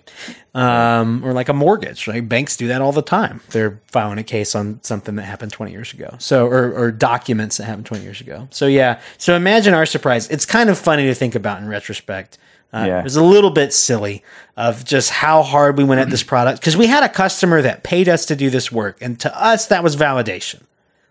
Um, or like a mortgage, right? Banks do that all the time. They're filing a case on something that happened 20 years ago. So, or, or documents that happened 20 years ago. So, yeah. So imagine our surprise. It's kind of funny to think about in retrospect. Uh, Yeah. It was a little bit silly of just how hard we went at this product because we had a customer that paid us to do this work. And to us, that was validation.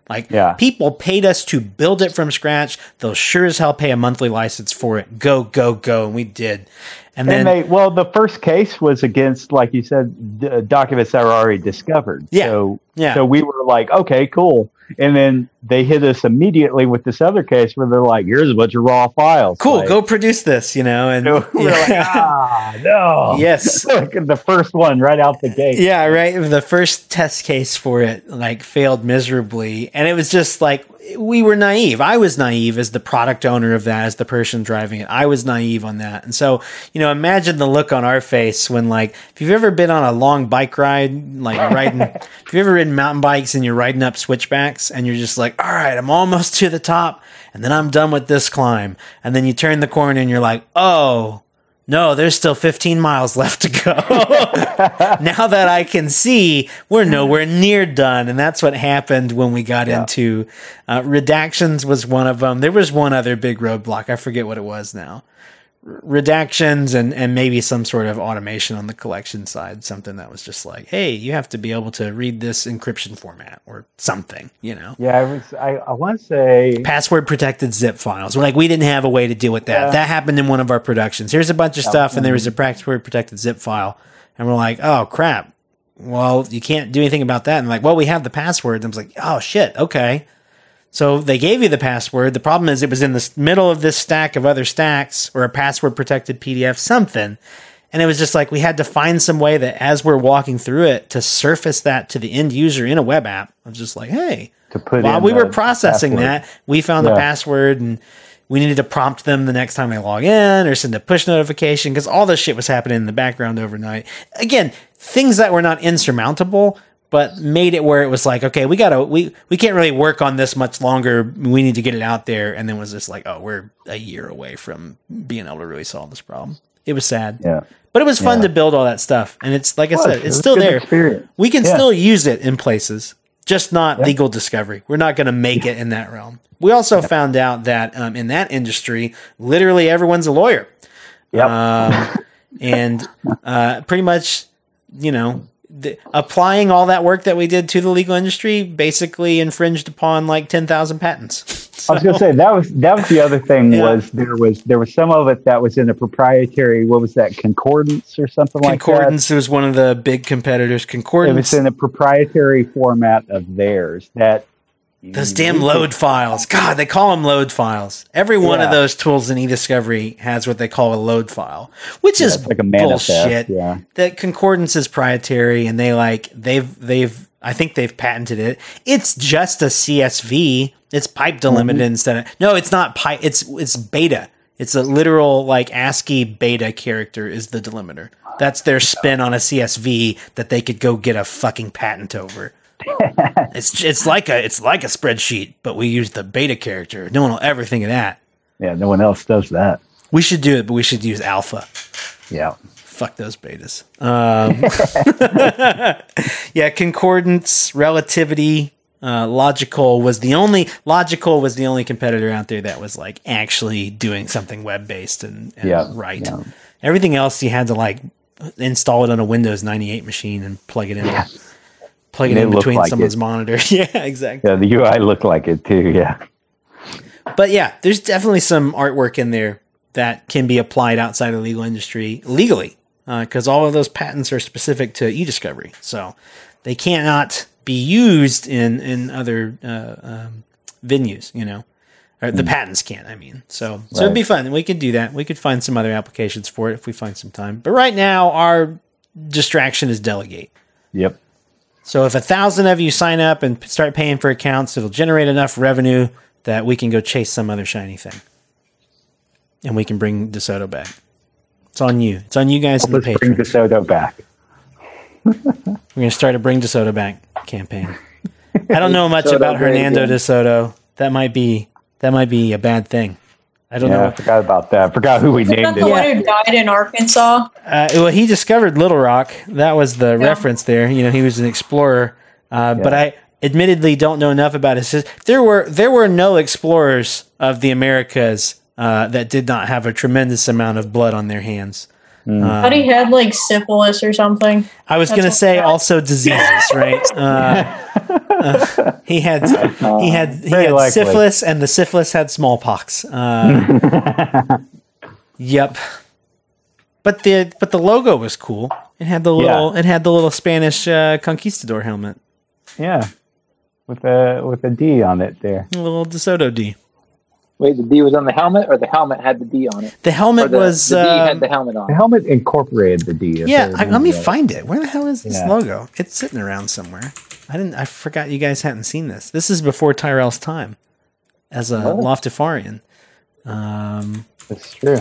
Like, Yeah. people paid us to build it from scratch. They'll sure as hell pay a monthly license for it. Go, go, go. And we did. And then, they well, the first case was against, like you said, d- documents that were already discovered. Yeah. So, Yeah. So we were like, okay, cool. And then they hit us immediately with this other case where they're like, here's a bunch of raw files. cool, Like, go produce this, you know? And so we're like, ah, no. Yes. The first one right out the gate. Yeah, right. The first test case for it like failed miserably, and it was just like we were naive. I was naive as the product owner of that, as the person driving it. I was naive on that, and so you know, imagine the look on our face when like if you've ever been on a long bike ride, like riding, if you've ever ridden mountain bikes and you're riding up switchbacks, and you're just like, all right, I'm almost to the top, and then I'm done with this climb, and then you turn the corner and you're like, oh. No, there's still 15 miles left to go. now that I can see, we're nowhere near done. And that's what happened when we got into uh, redactions was one of them. There was one other big roadblock. I forget what it was now. Redactions and, and maybe some sort of automation on the collection side, something that was just like, hey, you have to be able to read this encryption format or something, you know? Yeah, I was. I, I want to say. password protected zip files. Like we didn't have a way to deal with that. Yeah. That happened in one of our productions. Here's a bunch of stuff, and there was a password protected zip file, and we're like, oh crap. Well, you can't do anything about that. And like, well, we have the password. And I was like, oh shit, okay. So they gave you the password. The problem is it was in the middle of this stack of other stacks or a password protected PDF, something. And it was just like we had to find some way that as we're walking through it to surface that to the end user in a web app. I was just like, hey, To put while we were processing password. that, we found the password and we needed to prompt them the next time they log in or send a push notification because all this shit was happening in the background overnight. Again, things that were not insurmountable, but made it where it was like, okay, we gotta we we can't really work on this much longer. We need to get it out there, and then was just like, oh, we're a year away from being able to really solve this problem. It was sad, Yeah. but it was fun Yeah. to build all that stuff, and it's like I said, it's It still there. experience. We can Yeah. still use it in places, just not Yeah. legal discovery. We're not going to make it in that realm. We also found out that um, in that industry, literally everyone's a lawyer. Yep. Um, and uh, pretty much, you know, the, applying all that work that we did to the legal industry basically infringed upon like 10,000 patents. I was gonna say that was that was the other thing Yeah. was there was there was some of it that was in a proprietary what was that concordance or something like that. Concordance it was one of the big competitors. Concordance. It was in a proprietary format of theirs that those damn load files. God, they call them load files. Every one of those tools in eDiscovery has what they call a load file, which Yeah, is like a bullshit. yeah. That Concordance is proprietary, and they like they've they've I think they've patented it. It's just a CSV. It's pipe delimited instead of no. It's not pipe. It's it's beta. It's a literal like ASCII beta character is the delimiter. That's their spin on a CSV that they could go get a fucking patent over. it's it's like a it's like a spreadsheet, but we use the beta character. No one will ever think of that. Yeah, no one else does that. We should do it, but we should use alpha. Yeah. Fuck those betas. Um, yeah, concordance, relativity, uh, Logikcull was the only Logikcull was the only competitor out there that was like actually doing something web based and, and Yeah, right. yeah. Everything else you had to like install it on a Windows 98 machine and plug it in. Plug it it in between like someone's it. monitors. yeah, exactly. Yeah, the UI looked like it too. Yeah. But yeah, there's definitely some artwork in there that can be applied outside of the legal industry legally, because all of those patents are specific to e-discovery, so they cannot be used in in other uh, um, venues. You know, or the patents can't. I mean, so so it'd be fun. We could do that. We could find some other applications for it if we find some time. But right now, our distraction is delegate. Yep. So if a thousand of you sign up and start paying for accounts, it'll generate enough revenue that we can go chase some other shiny thing, and we can bring DeSoto back. It's on you. It's on you guys the Let's bring. DeSoto back. We're gonna start a Bring DeSoto Back campaign. I don't know much DeSoto about Hernando. DeSoto. That might be that might be a bad thing. I don't Yeah, I know. forgot about that. Forgot who we Is that named the it. one who died in Arkansas? Uh, well, he discovered Little Rock. That was the reference there. You know, he was an explorer. Uh, But I admittedly don't know enough about his. his- There were there were no explorers of the Americas uh, that did not have a tremendous amount of blood on their hands. Thought he had like syphilis or something. I was going to say also diseases, right? Uh, he had he had he Very had likely. syphilis, and the syphilis had smallpox. Uh, yep. But the but the logo was cool. It had the little it had the little Spanish uh, conquistador helmet, Yeah. With a with a D on it there. a little DeSoto D. Wait, the D was on the helmet, or the helmet had the D on it? The helmet the, was the D um, had the helmet on. The helmet incorporated the D. yeah. I I, let me remember right. find it. Where the hell is this Yeah. logo? It's sitting around somewhere. I didn't. I forgot you guys hadn't seen this. This is before Tyrel's time as a Oh. Loftifarian. Um, That's true.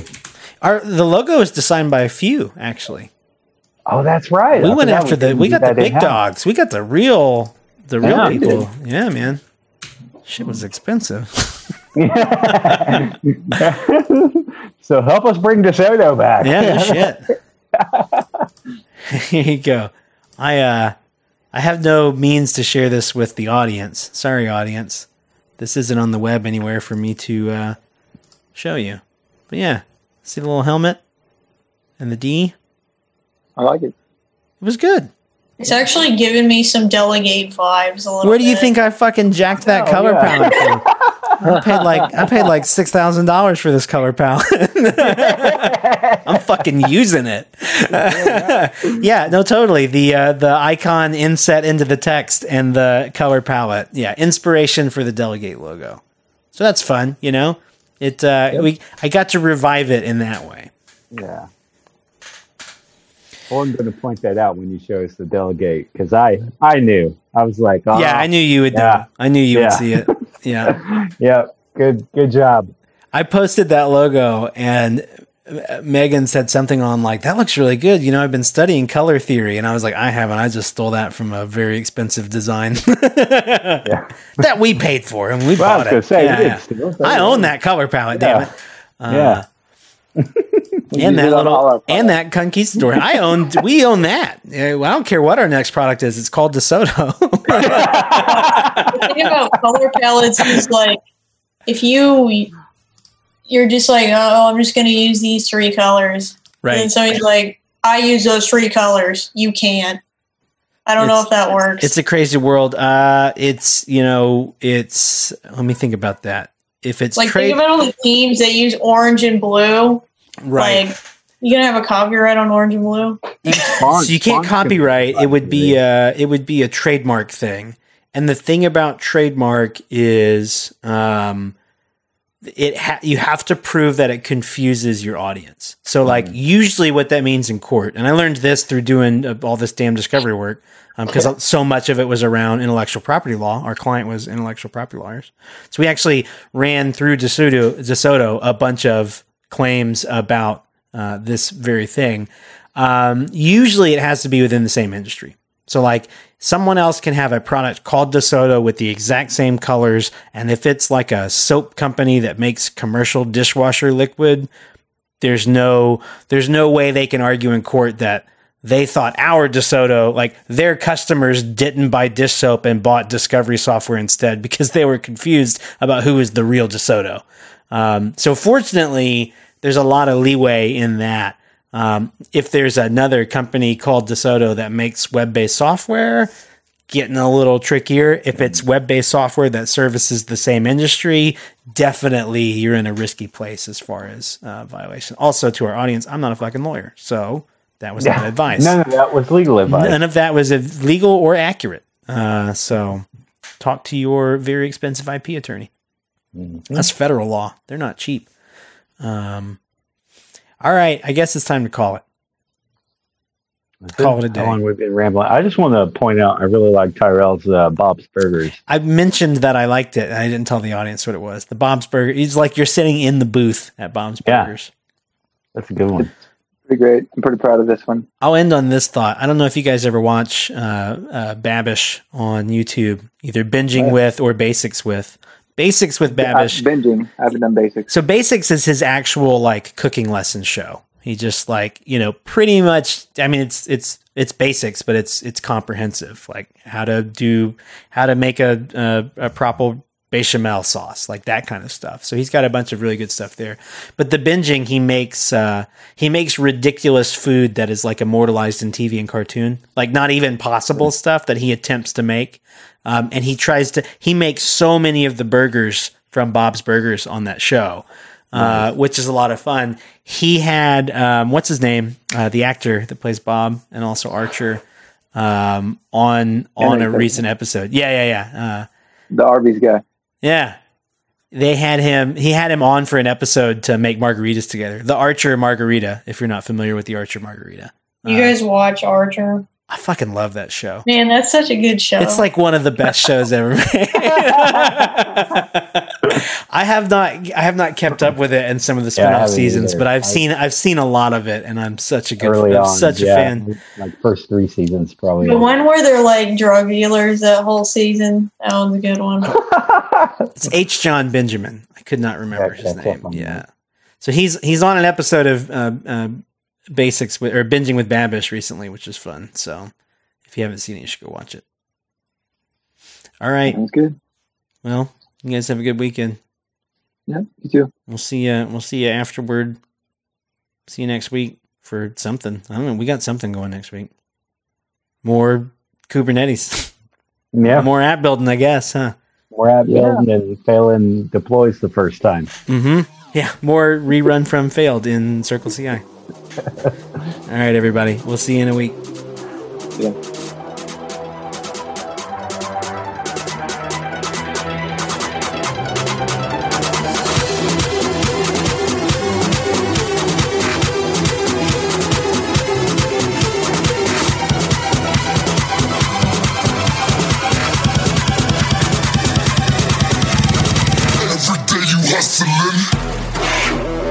our the logo is designed by a few actually. Oh, that's right. We I went forgot after the we got the big in-house. dogs. We got the real the real Yeah, we people. Yeah, man. Shit was expensive. so help us bring DeSoto back. Yeah, no shit. Here you go. I uh I have no means to share this with the audience. Sorry, audience. This isn't on the web anywhere for me to uh show you. But yeah, see the little helmet and the D? I like it. It was good. It's actually giving me some delegate vibes a little Where do you bit. think I fucking jacked that Oh, color yeah. palette from? I paid like I paid like six thousand dollars for this color palette. I'm fucking using it. yeah, no, totally. The uh, the icon inset into the text and the color palette. Yeah, inspiration for the delegate logo. So that's fun, you know. It uh, we I got to revive it in that way. Yeah. Well, I'm going to point that out when you show us the delegate because I I knew I was like, oh, yeah, I knew you would. yeah. know. I knew you Yeah. would see it. Yeah. yeah, good good job. I posted that logo and Megan said something on like that looks really good. You know, I've been studying color theory, and I was like, I haven't. I just stole that from a very expensive design that we paid for, and we Well, I bought gonna it. say, Yeah, yeah. I own that color palette. Damn it. Uh, yeah. We and that it on all little and that conquistador. I own. We own that. I don't care what our next product is. It's called DeSoto. the thing about color palettes is like if you you're just like oh i'm just going to use these three colors Right. and so he's like i use those three colors you can't i don't know if that works It's a crazy world. Uh, it's you know, it's. Let me think about that. If it's like trade, think about all the teams that use orange and blue right? like you gonna have a copyright on orange and blue so you can't copyright. It would be a it would be a trademark thing. And the thing about trademark is, um, it ha- you have to prove that it confuses your audience. So like usually what that means in court, and I learned this through doing uh, all this damn discovery work because so much of it was around intellectual property law. Our client was intellectual property lawyers, so we actually ran through DeSoto, DeSoto a bunch of claims about uh, this very thing. Um, usually, it has to be within the same industry. So, like, someone else can have a product called DeSoto with the exact same colors, and if it's like a soap company that makes commercial dishwasher liquid, there's no there's no way they can argue in court that they thought our DeSoto, like their customers didn't buy dish soap and bought Discovery software instead because they were confused about who was the real DeSoto. Um, so fortunately, there's a lot of leeway in that. Um, if there's another company called DeSoto that makes web-based software, getting a little trickier. If it's web-based software that services the same industry, definitely you're in a risky place as far as uh, violation. Also, to our audience, I'm not a fucking lawyer, so that was not advice. None of that was legal advice. None of that was legal or accurate. Uh, so, talk to your very expensive IP attorney. That's federal law. They're not cheap. Um, all right, I guess it's time to call it. Call it a day. How long we've been rambling. I just want to point out I really like Tyrel's uh, Bob's Burgers. I mentioned that I liked it. I didn't tell the audience what it was. The Bob's Burger. It's like you're sitting in the booth at Bob's Yeah. Burgers. That's a good one. Pretty great. I'm pretty proud of this one. I'll end on this thought. I don't know if you guys ever watch uh, uh, Babish on YouTube, either binging Yeah. with or basics with. Basics with Babish. binging. I haven't done basics. So Basics is his actual like cooking lesson show. He just like you know pretty much. I mean, it's it's it's basics, but it's it's comprehensive. Like how to do how to make a a, a proper bechamel sauce, like that kind of stuff. So he's got a bunch of really good stuff there. But the binging, he makes uh, he makes ridiculous food that is like immortalized in TV and cartoon, like not even possible stuff that he attempts to make. Um, and he tries to he makes so many of the burgers from Bob's Burgers on that show, uh, which is a lot of fun. He had um, what's his name, uh, the actor that plays Bob and also Archer, um, on on a recent episode. Yeah, yeah, yeah. Uh, The Arby's guy. yeah. They had him he had him on for an episode to make margaritas together. The Archer margarita, if you're not familiar with the Archer margarita. you Uh, guys watch archer I fucking love that show. man that's such a good show It's like one of the best shows ever made. I have not I have not kept up with it in some of the Yeah, spin-off haven't seasons, either. but I've I- seen I've seen a lot of it and I'm such a good Early I'm on, such a fan. Like first three seasons, probably. the one where they're like drug dealers that whole season that one's a good one It's H. John Benjamin. I could not remember That's- his name. definitely Yeah. So he's he's on an episode of uh, uh, Basics with, or binging with Babish recently, which is fun. So if you haven't seen it, you should go watch it. All right. Sounds good. Well, you guys have a good weekend. Yeah, you too. We'll see you. We'll see you afterward. See you next week for something. I don't know. We got something going next week. More Kubernetes. yeah, More app building, I guess, huh? More app at Yeah. building and failing deploys the first time. Mm-hmm. Yeah. More rerun from failed in CircleCI. All right, everybody. We'll see you in a week. Yeah.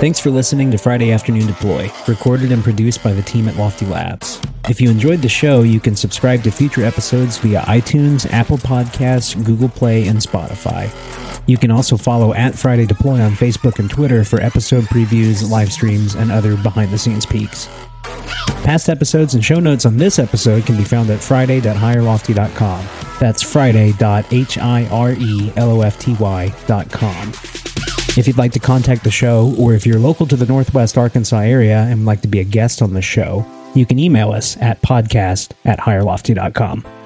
Thanks for listening to Friday Afternoon Deploy, recorded and produced by the team at Lofty Labs. If you enjoyed the show, you can subscribe to future episodes via iTunes, Apple Podcasts, Google Play, and Spotify. You can also follow at Friday Deploy on Facebook and Twitter for episode previews, live streams, and other behind the scenes peeks. Past episodes and show notes on this episode can be found at friday.hirelofty.com. That's friday.hirelofty.com. If you'd like to contact the show, or if you're local to the Northwest Arkansas area and would like to be a guest on the show, you can email us at podcast at hirelofty.com.